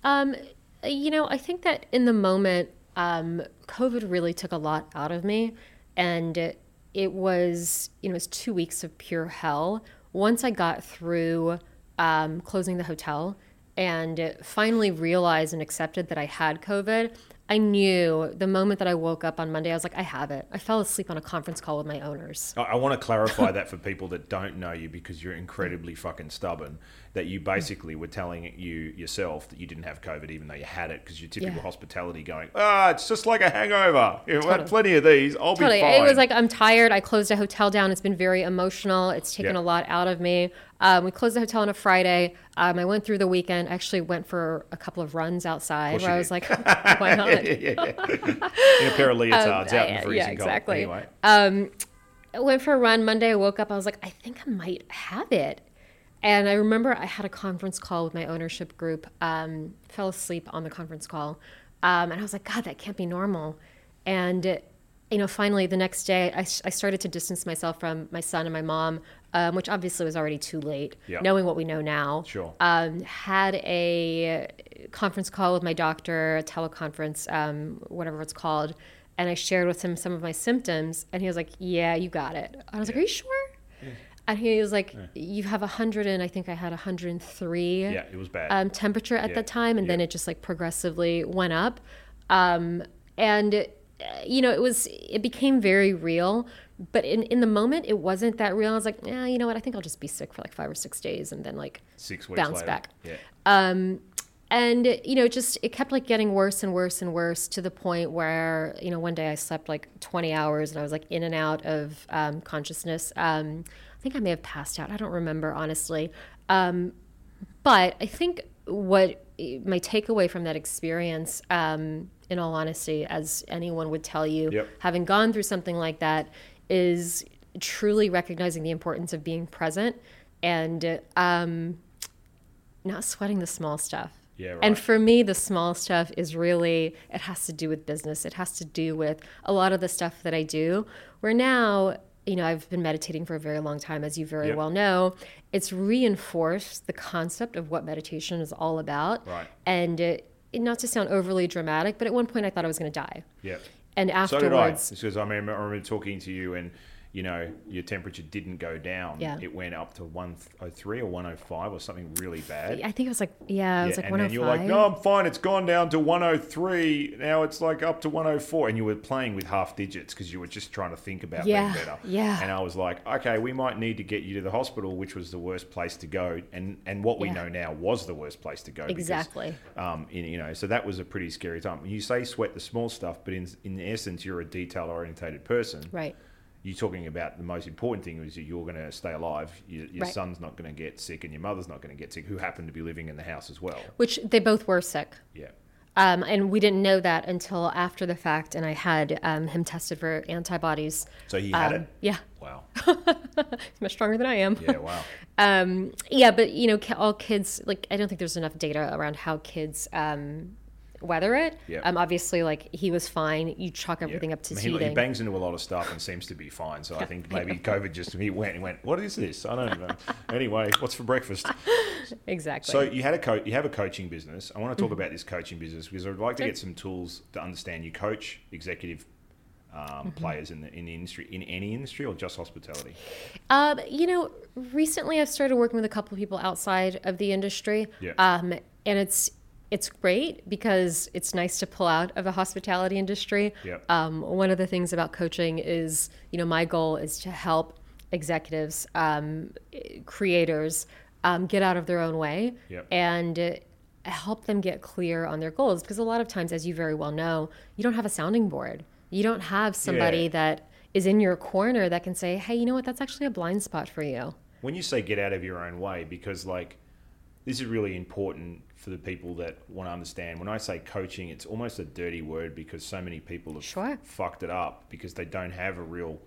Um, you know, I think that in the moment, um, COVID really took a lot out of me, and it was, you know, it was two weeks of pure hell. Once I got through um, closing the hotel and finally realized and accepted that I had COVID, I knew the moment that I woke up on Monday, I was like, I have it. I fell asleep on a conference call with my owners. I, I want to clarify that for people that don't know you because you're incredibly fucking stubborn. That you basically were telling you yourself that you didn't have COVID even though you had it because you're typical Yeah. hospitality going, ah, it's just like a hangover. You've had plenty of these. I'll Totally. be fine. It was like I'm tired. I closed a hotel down. It's been very emotional. It's taken Yeah. a lot out of me. Um, we closed the hotel on a Friday. Um, I went through the weekend. I Actually, went for a couple of runs outside where I was like, why not? yeah, yeah, yeah. in a pair of leotards out in Um, yeah, the freezing yeah, exactly. cold. Anyway, I went for a run Monday. I woke up. I was like, I think I might have it. And I remember I had a conference call with my ownership group. Um, fell asleep on the conference call, um, and I was like, God, that can't be normal. And you know, finally the next day, I started to distance myself from my son and my mom, um, which obviously was already too late, Yeah. knowing what we know now. Sure. Um, had a conference call with my doctor, a teleconference, um, whatever it's called, and I shared with him some of my symptoms, and he was like, "Yeah, you got it." I was like, "Are you sure?" And he was like, "You have a hundred and I think I had a hundred and three yeah, it was bad. um, temperature at Yeah, that time, and then it just like progressively went up. Um, and uh, you know, it was it became very real. But in, in the moment, it wasn't that real. I was like, yeah, you know what? I think I'll just be sick for like five or six days, and then like Six weeks bounce later. back. Yeah. Um, and you know, it just it kept like getting worse and worse and worse to the point where you know one day I slept like 20 hours and I was like in and out of um, consciousness. Um, think I may have passed out. I don't remember honestly. Um, but I think what my takeaway from that experience, um, in all honesty, as anyone would tell you, Yep. having gone through something like that, is truly recognizing the importance of being present and um, not sweating the small stuff. Yeah, And for me, the small stuff is really, it has to do with business. It has to do with a lot of the stuff that I do. Where now, you know, I've been meditating for a very long time, as you very Yep. well know. It's reinforced the concept of what meditation is all about. Right. And it, not to sound overly dramatic, but at one point I thought I was going to die. Yeah. And So did I. afterwards, Because I remember, I remember talking to you and, you know, your temperature didn't go down. Yeah. It went up to 103 or 105 or something really bad. I think it was like, yeah, it was Yeah, like and then you were 105. like, no, I'm fine. It's gone down to 103. Now it's like up to 104. And you were playing with half digits because you were just trying to think about Yeah, being better. yeah. And I was like, okay, we might need to get you to the hospital, which was the worst place to go. And and what we Yeah. know now was the worst place to go. because, Exactly. um, in, you know, so that was a pretty scary time. You say sweat the small stuff, but in in essence, you're a detail orientated person. Right. You're talking about the most important thing is that you're going to stay alive. Your, your Right. son's not going to get sick, and your mother's not going to get sick, who happen to be living in the house as well. Which they both were sick. Yeah. Um, and we didn't know that until after the fact, and I had um, him tested for antibodies. So he had Um, it. Yeah, Wow. he's much stronger than I am. Yeah. Wow. Um, yeah, but you know, all kids like I don't think there's enough data around how kids um, weather it. Yeah. Um, obviously, like he was fine. You chuck everything Yeah. up to I mean, he, he bangs into a lot of stuff and seems to be fine. So I think maybe COVID just he went and went. What is this? I don't know. anyway, what's for breakfast? exactly. So you had a co- you have a coaching business. I want to talk about this coaching business because I'd like to get some tools to understand. You coach executive um, Mm-hmm. players in the in the industry, in any industry, or just hospitality? Um, you know, recently I've started working with a couple of people outside of the industry. Yeah. Um, and it's it's great because it's nice to pull out of the hospitality industry. Yep. Um, one of the things about coaching is, you know, my goal is to help executives, um, creators, um, get out of their own way Yep. and uh, help them get clear on their goals. Because a lot of times, as you very well know, you don't have a sounding board. You don't have somebody Yeah. that is in your corner that can say, hey, you know what, that's actually a blind spot for you. When you say get out of your own way, because like this is really important for the people that want to understand. When I say coaching, it's almost a dirty word because so many people have Sure. fucked it up because they don't have a real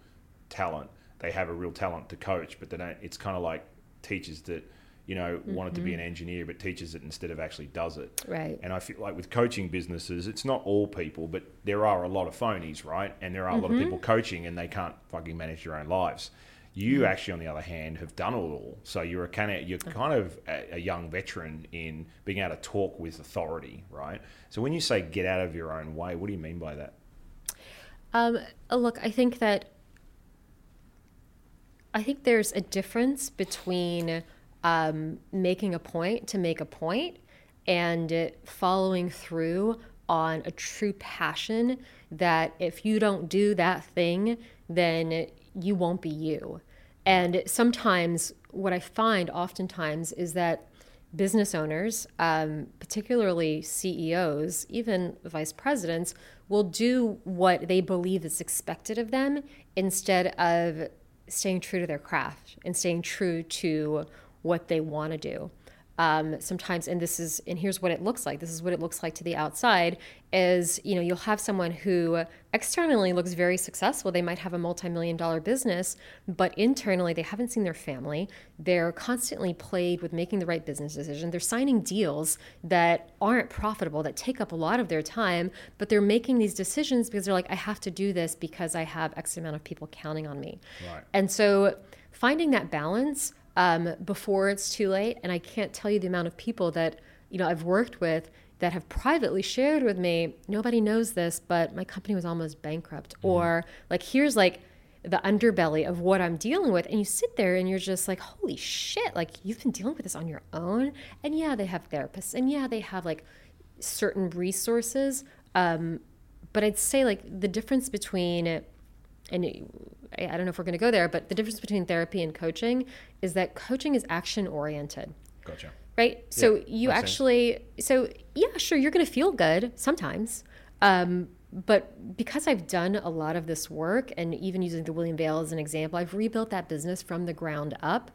talent. They have a real talent to coach, but they don't. It's kind of like teachers that you know wanted to be an mm-hmm. engineer but teaches it instead of actually does it. Right. And I feel like with coaching businesses, it's not all people, but there are a lot of phonies, right? And there are a lot of mm-hmm. people coaching and they can't fucking manage their own lives. You actually, on the other hand, have done it all. So you're a kind of you're kind of a, a young veteran in being able to talk with authority, right? So when you say get out of your own way, what do you mean by that? Um, uh, look, I think that I think there's a difference between um, making a point to make a point and following through on a true passion that if you don't do that thing, then you won't be you. And sometimes, what I find oftentimes is that business owners, um, particularly CEOs, even vice presidents, will do what they believe is expected of them instead of staying true to their craft and staying true to what they want to do. Um, sometimes, and this is, and here's what it looks like. This is what it looks like to the outside. Is you know you'll have someone who externally looks very successful. They might have a multi-million dollar business, but internally they haven't seen their family. They're constantly plagued with making the right business decision. They're signing deals that aren't profitable, that take up a lot of their time, but they're making these decisions because they're like, I have to do this because I have X amount of people counting on me. Right. And so finding that balance um, before it's too late, and I can't tell you the amount of people that you know I've worked with that have privately shared with me. Nobody knows this, but my company was almost bankrupt, or like here's like the underbelly of what I'm dealing with, and you sit there and you're just like, holy shit! Like you've been dealing with this on your own, and yeah, they have therapists, and yeah, they have like certain resources. Um, but I'd say like the difference between and I don't know if we're going to go there, but the difference between therapy and coaching is that coaching is action oriented, Gotcha. right? So Yeah, you makes sense. actually, so yeah, sure, you're going to feel good sometimes. Um, but because I've done a lot of this work, and even using the William Vale as an example, I've rebuilt that business from the ground up.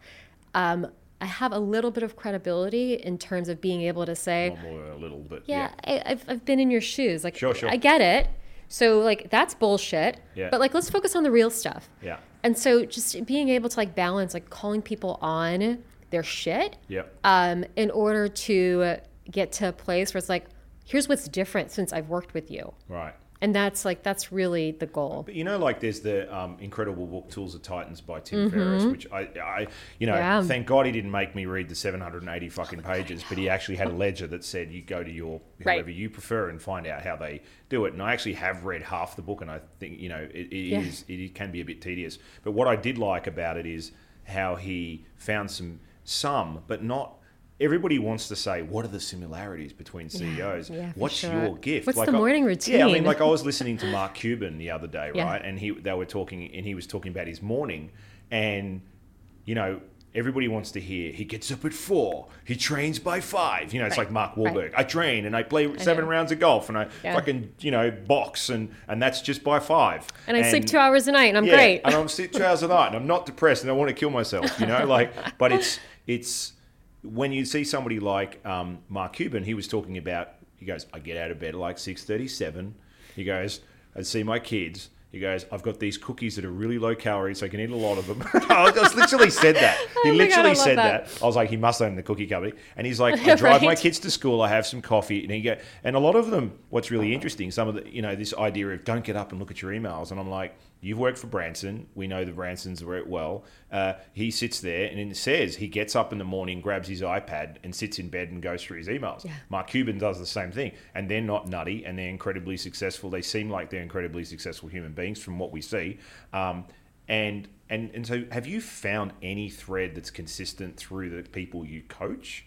Um, I have a little bit of credibility in terms of being able to say, a little, but yeah, I, I've, I've been in your shoes. Like, Sure, sure. I get it. So, like, that's bullshit. Yeah. But, like, let's focus on the real stuff. yeah, And so, just being able to, like, balance, like, calling people on their shit yeah, um, in order to get to a place where it's like, here's what's different since I've worked with you. right. And that's, like, that's really the goal. But you know, like there's the um, incredible book "Tools of Titans" by Tim Ferriss, which I, I, you know, Mm-hmm. Yeah. thank God he didn't make me read the 780 fucking pages, but he actually had a ledger that said you go to your Right. whoever you prefer and find out how they do it. And I actually have read half the book, and I think you know it, it Yeah. is- it can be a bit tedious. But what I did like about it is how he found some some, but not. Everybody wants to say, "What are the similarities between CEOs? yeah, for What's sure. your gift? What's the I- routine? Yeah, I mean, like I was listening to Mark Cuban the other day, Yeah. right? And he they were talking, and he was talking about his morning, and you know. Everybody wants to hear he gets up at four. He trains by five. You know, it's Right, like Mark right. Wahlberg. I train and I play seven know. rounds of golf and I Yeah. fucking you know box and and that's just by five. And I sleep two hours a night and I'm yeah, great. and I'm sleep two hours a night and I'm not depressed and I want to kill myself. You know, like but it's it's when you see somebody like um, Mark Cuban, he was talking about. He goes, I get out of bed at like six thirty-seven. He goes, I see my kids. He goes, I've got these cookies that are really low calories, so I can eat a lot of them. I just literally said that. He Oh my God, literally said that. that. I was like, he must own the cookie company. And he's like, I drive my kids to school, I have some coffee, and he go, and a lot of them. What's really interesting, some of the, you know, this idea of don't get up and look at your emails, and I'm like, You've worked for Branson. We know the Bransons very well. Uh, he sits there and it says he gets up in the morning, grabs his iPad, and sits in bed and goes through his emails. Yeah. Mark Cuban does the same thing, and they're not nutty and they're incredibly successful. They seem like they're incredibly successful human beings from what we see. Um, and and and so, have you found any thread that's consistent through the people you coach?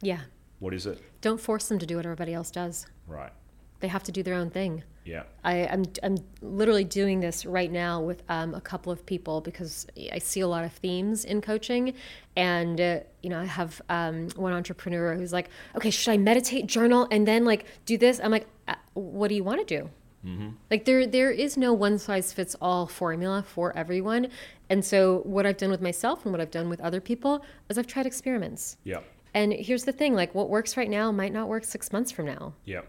Yeah. What is it? Don't force them to do what everybody else does. Right. They have to do their own thing. Yeah. I, I'm, I'm literally doing this right now with um, a couple of people because I see a lot of themes in coaching. And, uh, you know, I have um, one entrepreneur who's like, okay, should I meditate, journal, and then like do this? I'm like, uh, what do you want to do? Like there, there is no one size fits all formula for everyone. And so what I've done with myself and what I've done with other people is I've tried experiments. Yeah. And here's the thing, like what works right now might not work six months from now. Yeah.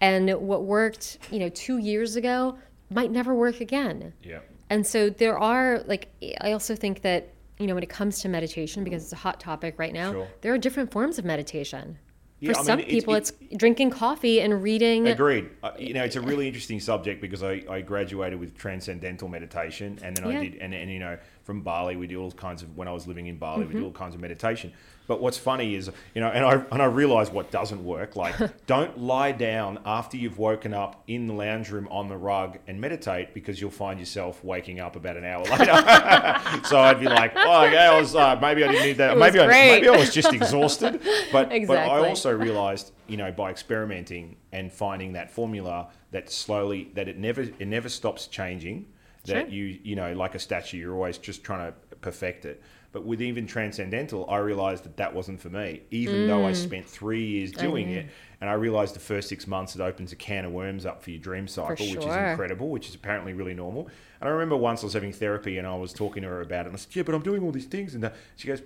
And what worked, you know, two years ago might never work again. Yeah. And so there are, like, I also think that, you know, when it comes to meditation, because it's a hot topic right now, Sure. there are different forms of meditation. Yeah, For I some it's- people, it's- it's, drinking coffee and reading. Agreed. Uh, you know, it's a really interesting subject because I, I graduated with transcendental meditation, and then I did, and, and you know, from Bali, we do all kinds of. When I was living in Bali, Mm-hmm. we do all kinds of meditation. But what's funny is, you know, and I and I realized what doesn't work. Like, don't lie down after you've woken up in the lounge room on the rug and meditate because you'll find yourself waking up about an hour later. so I'd be like, oh, okay, I was uh, maybe I didn't need that. Maybe I, maybe I was just exhausted. But but I also realized, you know, by experimenting and finding that formula that slowly that it never it never stops changing. That Sure. you you know, like a statue, you're always just trying to perfect it. But with even transcendental, I realized that that wasn't for me. Even though I spent three years doing it, and I realized the first six months it opens a can of worms up for your dream cycle, which is incredible, which is apparently really normal. And I remember once I was having therapy and I was talking to her about it, and I said, "Yeah, but I'm doing all these things," and she goes,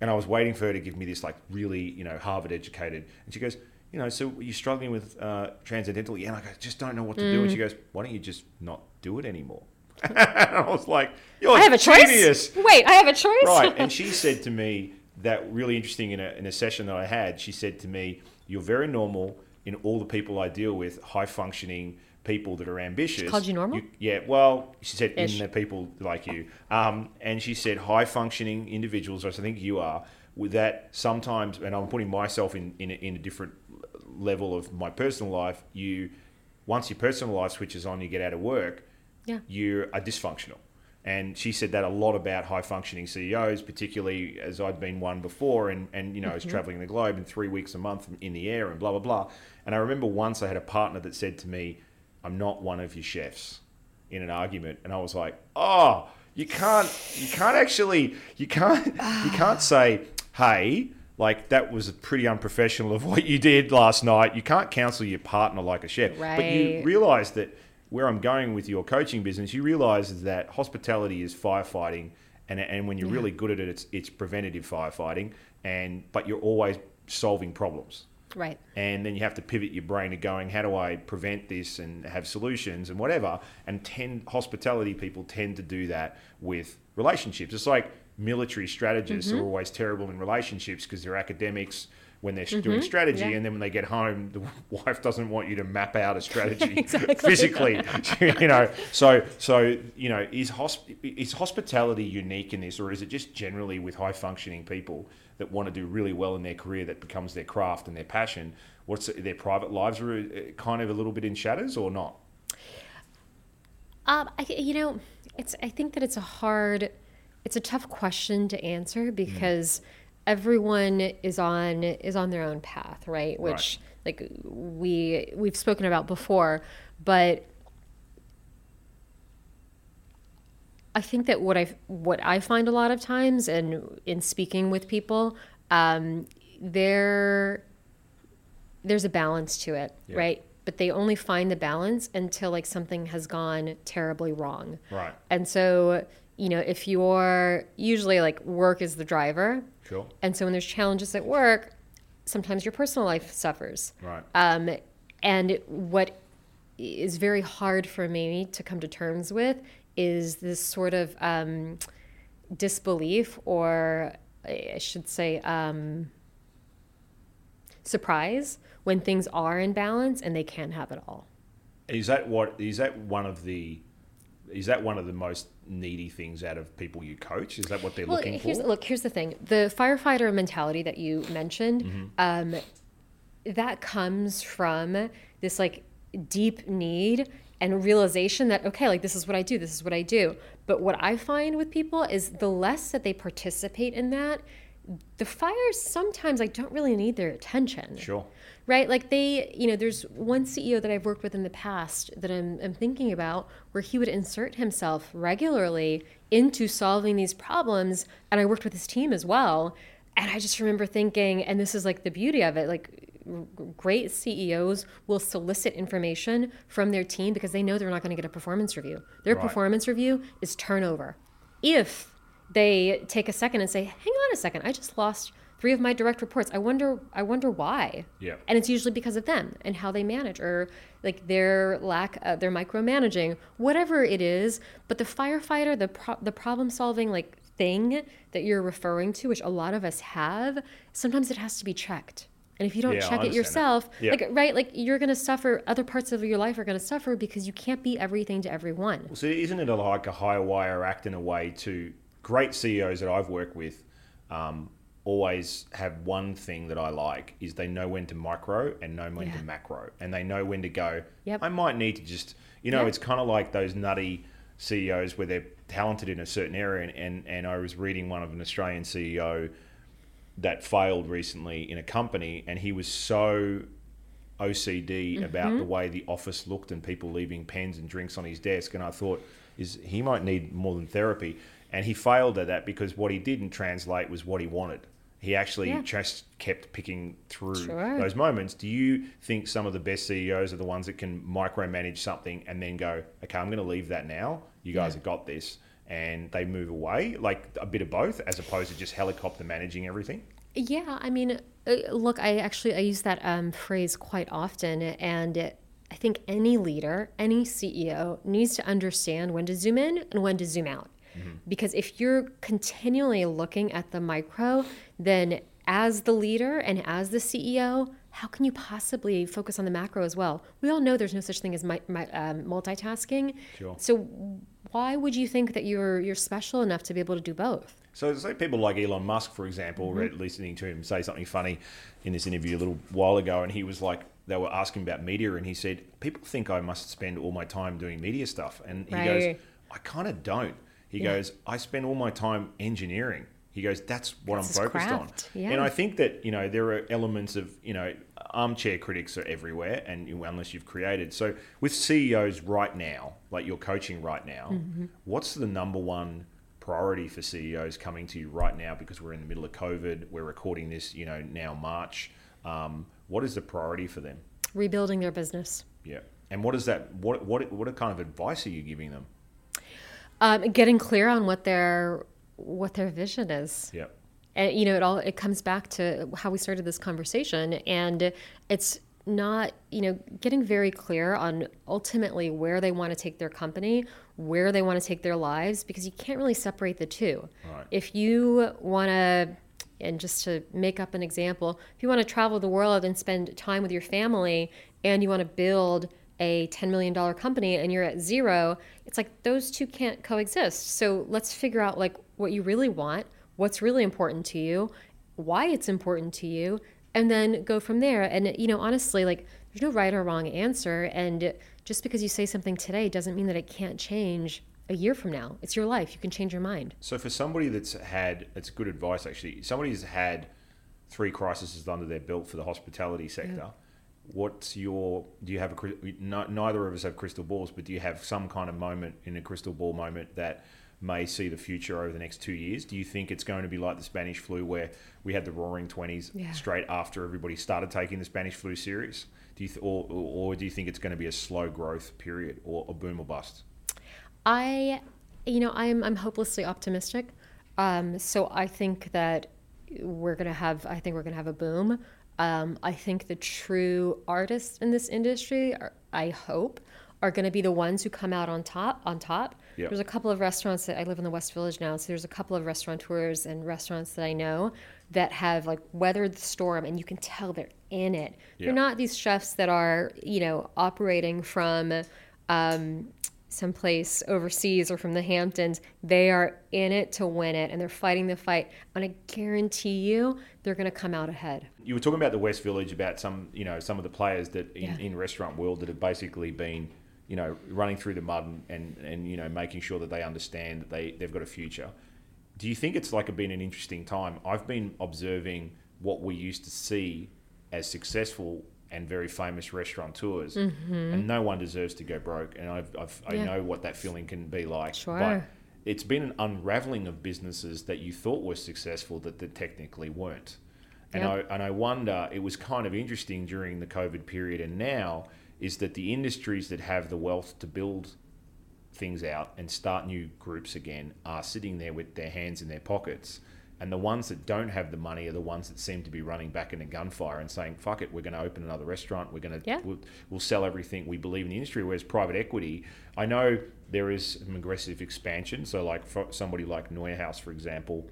and I was waiting for her to give me this like really, you know, Harvard educated. And she goes, you know, so you're struggling with uh, transcendental, yeah. And I go, just don't know what to do. And she Mm. goes, why don't you just not do it anymore? I was like, you're I have a genius. choice. Wait, I have a choice. right. And she said to me that really interesting in a, in a session that I had. She said to me, you're very normal in all the people I deal with, high functioning people that are ambitious. called you normal? yeah. Well, she said Ish. in the people like you. Um, and she said high functioning individuals, as I think you are, with that sometimes, and I'm putting myself in, in, a, in a different level of my personal life, you, once your personal life switches on, you get out of work, Yeah. you are uh, dysfunctional. And she said that a lot about high functioning CEOs, particularly as I'd been one before and, and you know, I was mm-hmm. traveling the globe in three weeks a month in the air and blah, blah, blah. And I remember once I had a partner that said to me, I'm not one of your chefs in an argument. And I was like, oh, you can't, you can't actually, you can't, you can't say, hey, like that was pretty unprofessional of what you did last night. You can't counsel your partner like a chef. But you realize that where I'm going with your coaching business, you realize that hospitality is firefighting, and and when you're Yeah. really good at it, it's it's preventative firefighting, and but you're always solving problems. Right. And then you have to pivot your brain to going, how do I prevent this and have solutions and whatever. And tend hospitality people tend to do that with relationships. It's like military strategists Mm-hmm. are always terrible in relationships because they're academics when they're doing strategy, Mm-hmm. yeah. and then when they get home, the wife doesn't want you to map out a strategy Exactly. physically. you know, so so you know, is hosp- is hospitality unique in this, or is it just generally with high functioning people that want to do really well in their career that becomes their craft and their passion? What's their private lives are uh, kind of a little bit in shadows, or not? Um, I, you know, it's. I think that it's a hard, it's a tough question to answer because everyone is on is on their own path, right? Which like we we've spoken about before, but I think that what I what I find a lot of times, and in speaking with people, um, there there's a balance to it, Yeah. right? But they only find the balance until like something has gone terribly wrong. Right. And so, you know, if you're usually like work is the driver, Sure. and so when there's challenges at work, sometimes your personal life suffers. Right. Um, and what is very hard for me to come to terms with is this sort of um, disbelief, or I should say, um, surprise when things are in balance and they can have it all. Is that what is that one of the is that one of the most needy things out of people you coach? Is that what they're Well, looking here's, for? look, here's the thing: the firefighter mentality that you mentioned, Mm-hmm. um, that comes from this like deep need and realization that okay, like this is what I do, this is what I do. But what I find with people is the less that they participate in that, the fires sometimes like don't really need their attention Sure. Right? Like they you know there's one ceo that i've worked with in the past that i'm, I'm thinking about where he would insert himself regularly into solving these problems and i worked with his team as well and i just remember thinking and this is like the beauty of it like great ceos will solicit information from their team because they know they're not going to get a performance review. Their Right. performance review is turnover. If they take a second and say hang on a second i just lost three of my direct reports. I wonder i wonder why. Yeah. and it's usually because of them and how they manage or like their lack of their micromanaging whatever it is. But the firefighter the pro- the problem solving like thing that you're referring to which a lot of us have sometimes it has to be checked. And if you don't Yeah, check it yourself Yeah. like right like you're going to suffer other parts of your life are going to suffer because you can't be everything to everyone. So isn't it a, like a high wire act in a way to great CEOs that I've worked with um, always have one thing that I like is they know when to micro and know when Yeah. to macro and they know when to go. Yep. I might need to just you know Yep. it's kind of like those nutty CEOs where they're talented in a certain area and, and, and I was reading one of an Australian CEO that failed recently in a company and he was so OCD about the way the office looked and people leaving pens and drinks on his desk. And I thought, is he might need more than therapy. And he failed at that because what he didn't translate was what he wanted. He actually Yeah. just kept picking through Sure. those moments. Do you think some of the best CEOs are the ones that can micromanage something and then go, okay, I'm going to leave that now. You guys Yeah. have got this. And they move away, like a bit of both, as opposed to just helicopter managing everything? Yeah, I mean, uh, look, I actually I use that um, phrase quite often, and I think any leader, any CEO needs to understand when to zoom in and when to zoom out. Because if you're continually looking at the micro, then as the leader and as the CEO, how can you possibly focus on the macro as well? We all know there's no such thing as mi- mi- um, multitasking. Sure. So why would you think that you're you're special enough to be able to do both? So, say people like Elon Musk, for example, read, listening to him say something funny in this interview a little while ago, and he was like, they were asking about media, and he said, "People think I must spend all my time doing media stuff," and he goes, "I kind of don't." He Yeah. goes, "I spend all my time engineering." He goes, "That's what That's I'm focused craft, on." yeah. And I think that you know there are elements of you know armchair critics are everywhere, and you- unless you've created. So with CEOs right now, like you're coaching right now, Mm-hmm. what's the number one priority for CEOs coming to you right now because we're in the middle of COVID. We're recording this, you know, now March. Um, what is the priority for them? Rebuilding their business. Yeah, and what is that? What what what kind of advice are you giving them? Um, getting clear on what their what their vision is. Yeah, and you know it all it comes back to how we started this conversation. And it's not you know getting very clear on ultimately where they want to take their company where they want to take their lives because you can't really separate the two. Right. if you want to and just to make up an example if you want to travel the world and spend time with your family and you want to build a $10 million company and you're at zero it's like those two can't coexist. So let's figure out like what you really want what's really important to you why it's important to you and then go from there. And you know honestly like there's no right or wrong answer. And just because you say something today doesn't mean that it can't change a year from now. It's your life. You can change your mind. So for somebody that's had, it's good advice actually. Somebody who's had three crises under their belt for the hospitality sector. What's your? Do you have a? No, neither of us have crystal balls, but do you have some kind of moment in a crystal ball moment that may see the future over the next two years? Do you think it's going to be like the Spanish flu, where we had the Roaring Twenties Yeah. straight after everybody started taking the Spanish flu serious? Do you, th- or, or, or do you think it's going to be a slow growth period, or a boom or bust? I, you know, I'm I'm hopelessly optimistic. Um, so I think that we're gonna have. I think we're gonna have a boom. Um, I think the true artists in this industry, are, I hope, are going to be the ones who come out on top. On top, Yep. there's a couple of restaurants that I live in the West Village now. So there's a couple of restaurateurs and restaurants that I know that have like weathered the storm, and you can tell they're in it. Yeah. They're not these chefs that are, you know, operating from. Um, someplace overseas or from the Hamptons, they are in it to win it and they're fighting the fight. And I guarantee you they're going to come out ahead. You were talking about the West Village, about some, you know, some of the players that in, Yeah. in restaurant world that have basically been, you know, running through the mud and, and, and you know, making sure that they understand that they, they've got a future. Do you think it's like been an interesting time? I've been observing what we used to see as successful and very famous restaurateurs, and no one deserves to go broke. And I've, I've, I Mm-hmm. Yeah. know what that feeling can be like. Sure. But it's been an unraveling of businesses that you thought were successful that, that technically weren't. And Yep. I and I wonder it was kind of interesting during the COVID period and now is that the industries that have the wealth to build things out and start new groups again are sitting there with their hands in their pockets. And the ones that don't have the money are the ones that seem to be running back into gunfire and saying, "Fuck it, we're going to open another restaurant. We're going to Yeah. we'll, we'll sell everything. We believe in the industry." Whereas private equity, I know there is some aggressive expansion. So, like for somebody like Neuhaus, for example,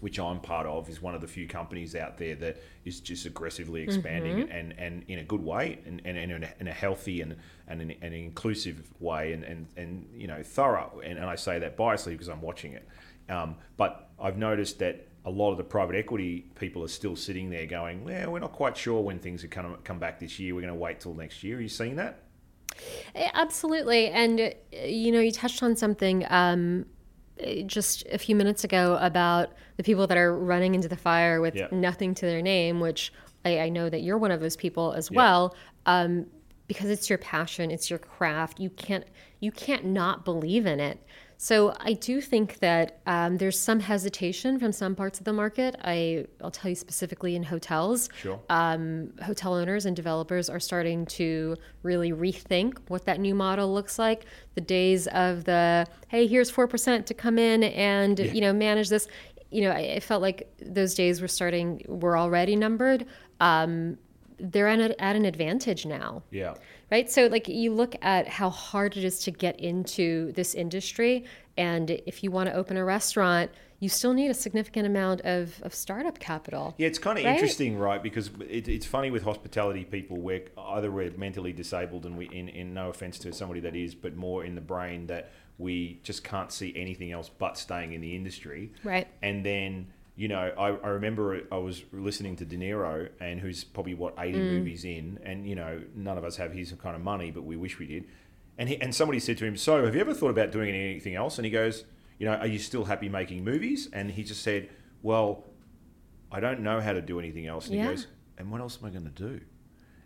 which I'm part of, is one of the few companies out there that is just aggressively mm-hmm. expanding and, and in a good way and, and, and in, a, in a healthy and, and an, an inclusive way and, and, and you know thorough. And, and I say that biasly because I'm watching it. Um, but I've noticed that a lot of the private equity people are still sitting there going, well, we're not quite sure when things are going to come back this year. We're going to wait till next year. Are you seeing that? Eh, Absolutely. And, uh, you know, you touched on something um, eh, just a few minutes ago about the people that are running into the fire with Yeah. nothing to their name, which I, I know that you're one of those people as Yeah. well. Um, because it's your passion, it's your craft. You can't you can't not believe in it. So I do think that um, there's some hesitation from some parts of the market. I I'll tell you specifically in hotels Sure. um, hotel owners and developers are starting to really rethink what that new model looks like. The days of the hey, here's four percent to come in and you know manage this. You know, I, I felt like those days were starting were already numbered. Um, they're at, a, at an advantage now yeah. Right so like you look at how hard it is to get into this industry and if you want to open a restaurant you still need a significant amount of, of startup capital Yeah, it's kind of Right? interesting, right? Because it, it's funny with hospitality people, where either we're mentally disabled, and we, in, in no offense to somebody that is, but more in the brain that we just can't see anything else but staying in the industry. Right. And then, you know, I, I remember I was listening to De Niro, and who's probably what eighty Mm. movies in, and you know, none of us have his kind of money, but we wish we did. And he, and somebody said to him, "So, have you ever thought about doing anything else?" And he goes, "You know, are you still happy making movies?" And he just said, "Well." I don't know how to do anything else. And Yeah. he goes, and what else am I going to do?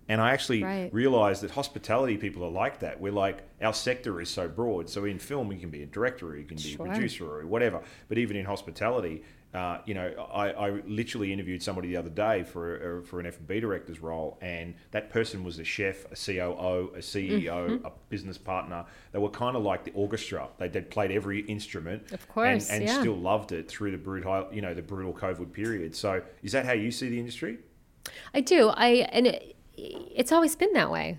And I actually Right. realized that hospitality people are like that. We're like, our sector is so broad. So in film, you can be a director, or you can be Sure. a producer, or whatever. But even in hospitality, uh, you know, I, I literally interviewed somebody the other day for a, for an F&B director's role, and that person was a chef, a COO, a CEO, Mm-hmm. a business partner. They were kind of like the orchestra. They would played every instrument, Of course, and, and yeah. still loved it through the brutal, you know, the brutal COVID period. So, is that how you see the industry? I do. I and it, it's always been that way.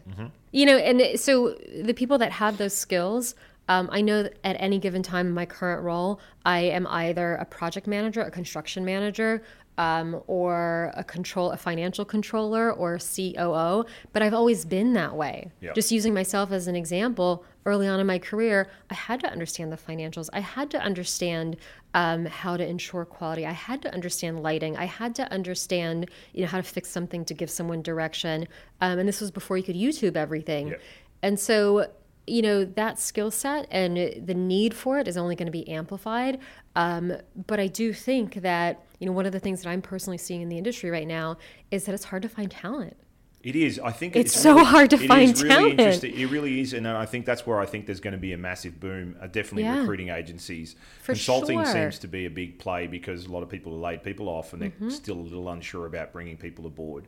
You know, and so the people that have those skills, um, I know that at any given time in my current role, I am either a project manager, a construction manager, um, or a control, a financial controller, or COO. But I've always been that way. Yeah. Just using myself as an example, early on in my career, I had to understand the financials. I had to understand um, how to ensure quality. I had to understand lighting. I had to understand, you know, how to fix something to give someone direction. Um, and this was before you could YouTube everything. Yeah. And so, you know, that skill set and the need for it is only going to be amplified. Um, but I do think that, you know, one of the things that I'm personally seeing in the industry right now is that it's hard to find talent. It is. I think It's so hard to find really talent. interesting. It really is, and I think that's where I think there's going to be a massive boom. Uh, definitely Yeah. recruiting agencies. For Consulting sure. seems to be a big play because a lot of people are laid people off, and they're Mm-hmm. still a little unsure about bringing people aboard.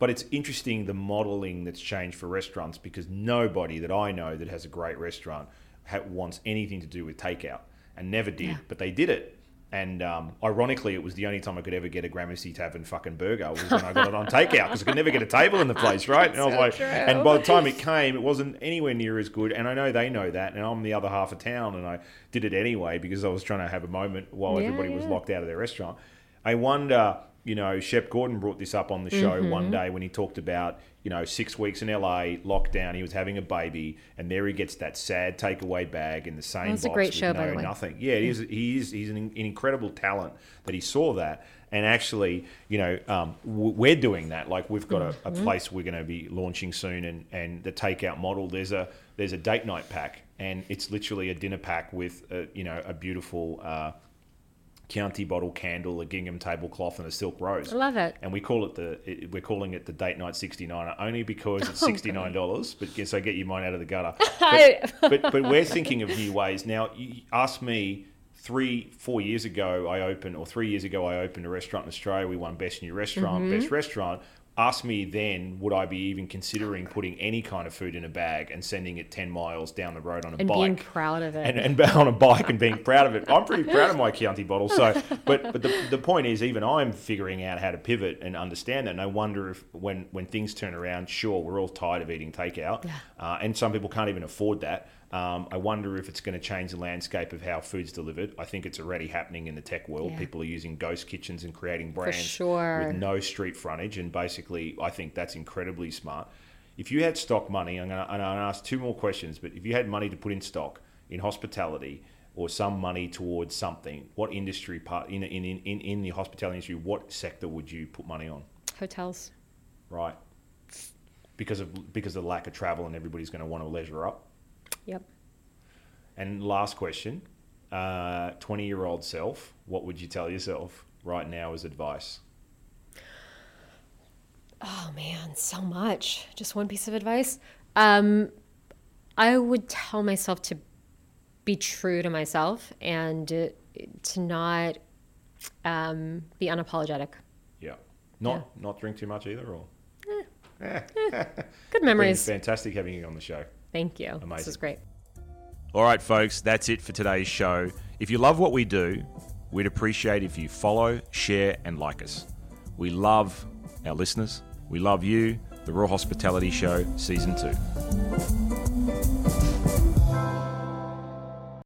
But it's interesting the modelling that's changed for restaurants because nobody that I know that has a great restaurant ha- wants anything to do with takeout and never did, Yeah. but they did it. And um, ironically, it was the only time I could ever get a Gramercy Tavern fucking burger was when I got it on takeout because I could never get a table in the place, right? And I was So like, true. and by the time it came, it wasn't anywhere near as good. And I know they know that. And I'm the other half of town, and I did it anyway because I was trying to have a moment while Yeah, everybody was locked out of their restaurant. I wonder, you know, Shep Gordon brought this up on the show one day when he talked about, you know, six weeks in LA, lockdown. He was having a baby, and there he gets that sad takeaway bag in the same was a box great with show, by no the way. nothing. Yeah, he is. He is. He's an, an incredible talent that he saw that. And actually, you know, um, we're doing that. Like we've got a, a Mm-hmm. place we're going to be launching soon, and, and the takeout model. There's a there's a date night pack, and it's literally a dinner pack with a, you know a beautiful uh, Chianti bottle candle, a gingham tablecloth, and a silk rose. I love it. And we call it the it, we're calling it the date night sixty nine only because Oh, it's sixty nine dollars. But guess I get your mind out of the gutter. But, but but we're thinking of new ways now. You ask me three four years ago I opened or three years ago I opened a restaurant in Australia. We won best new restaurant, Mm-hmm. best restaurant. Ask me then, would I be even considering putting any kind of food in a bag and sending it ten miles down the road on a bike? and bike? being proud of it. and, and on a bike and being proud of it. I'm pretty proud of my Chianti bottle. So, but but the, the point is, even I'm figuring out how to pivot and understand that. no wonder if when when things turn around, sure, we're all tired of eating takeout, uh, and some people can't even afford that. Um, I wonder if it's going to change the landscape of how food's delivered. I think it's already happening in the tech world. Yeah. People are using ghost kitchens and creating brands sure. with no street frontage, and basically, I think that's incredibly smart. If you had stock money, I'm going to ask two more questions, but if you had money to put in stock in hospitality or some money towards something, what industry part in in, in, in the hospitality industry, what sector would you put money on? Hotels. Right? Because of because of the lack of travel and everybody's going to want to leisure up. Yep. And last question, twenty year old self, what would you tell yourself right now as advice? Oh man, so much. Just one piece of advice. Um, I would tell myself to be true to myself and uh, to not um, be unapologetic. Yeah. Not not drink too much either, or Good Been memories. fantastic having you on the show. Thank you. This Amazing. is great. All right, folks, that's it for today's show. If you love what we do, we'd appreciate if you follow, share, and like us. We love our listeners. We love you. The Raw Hospitality Show, Season 2.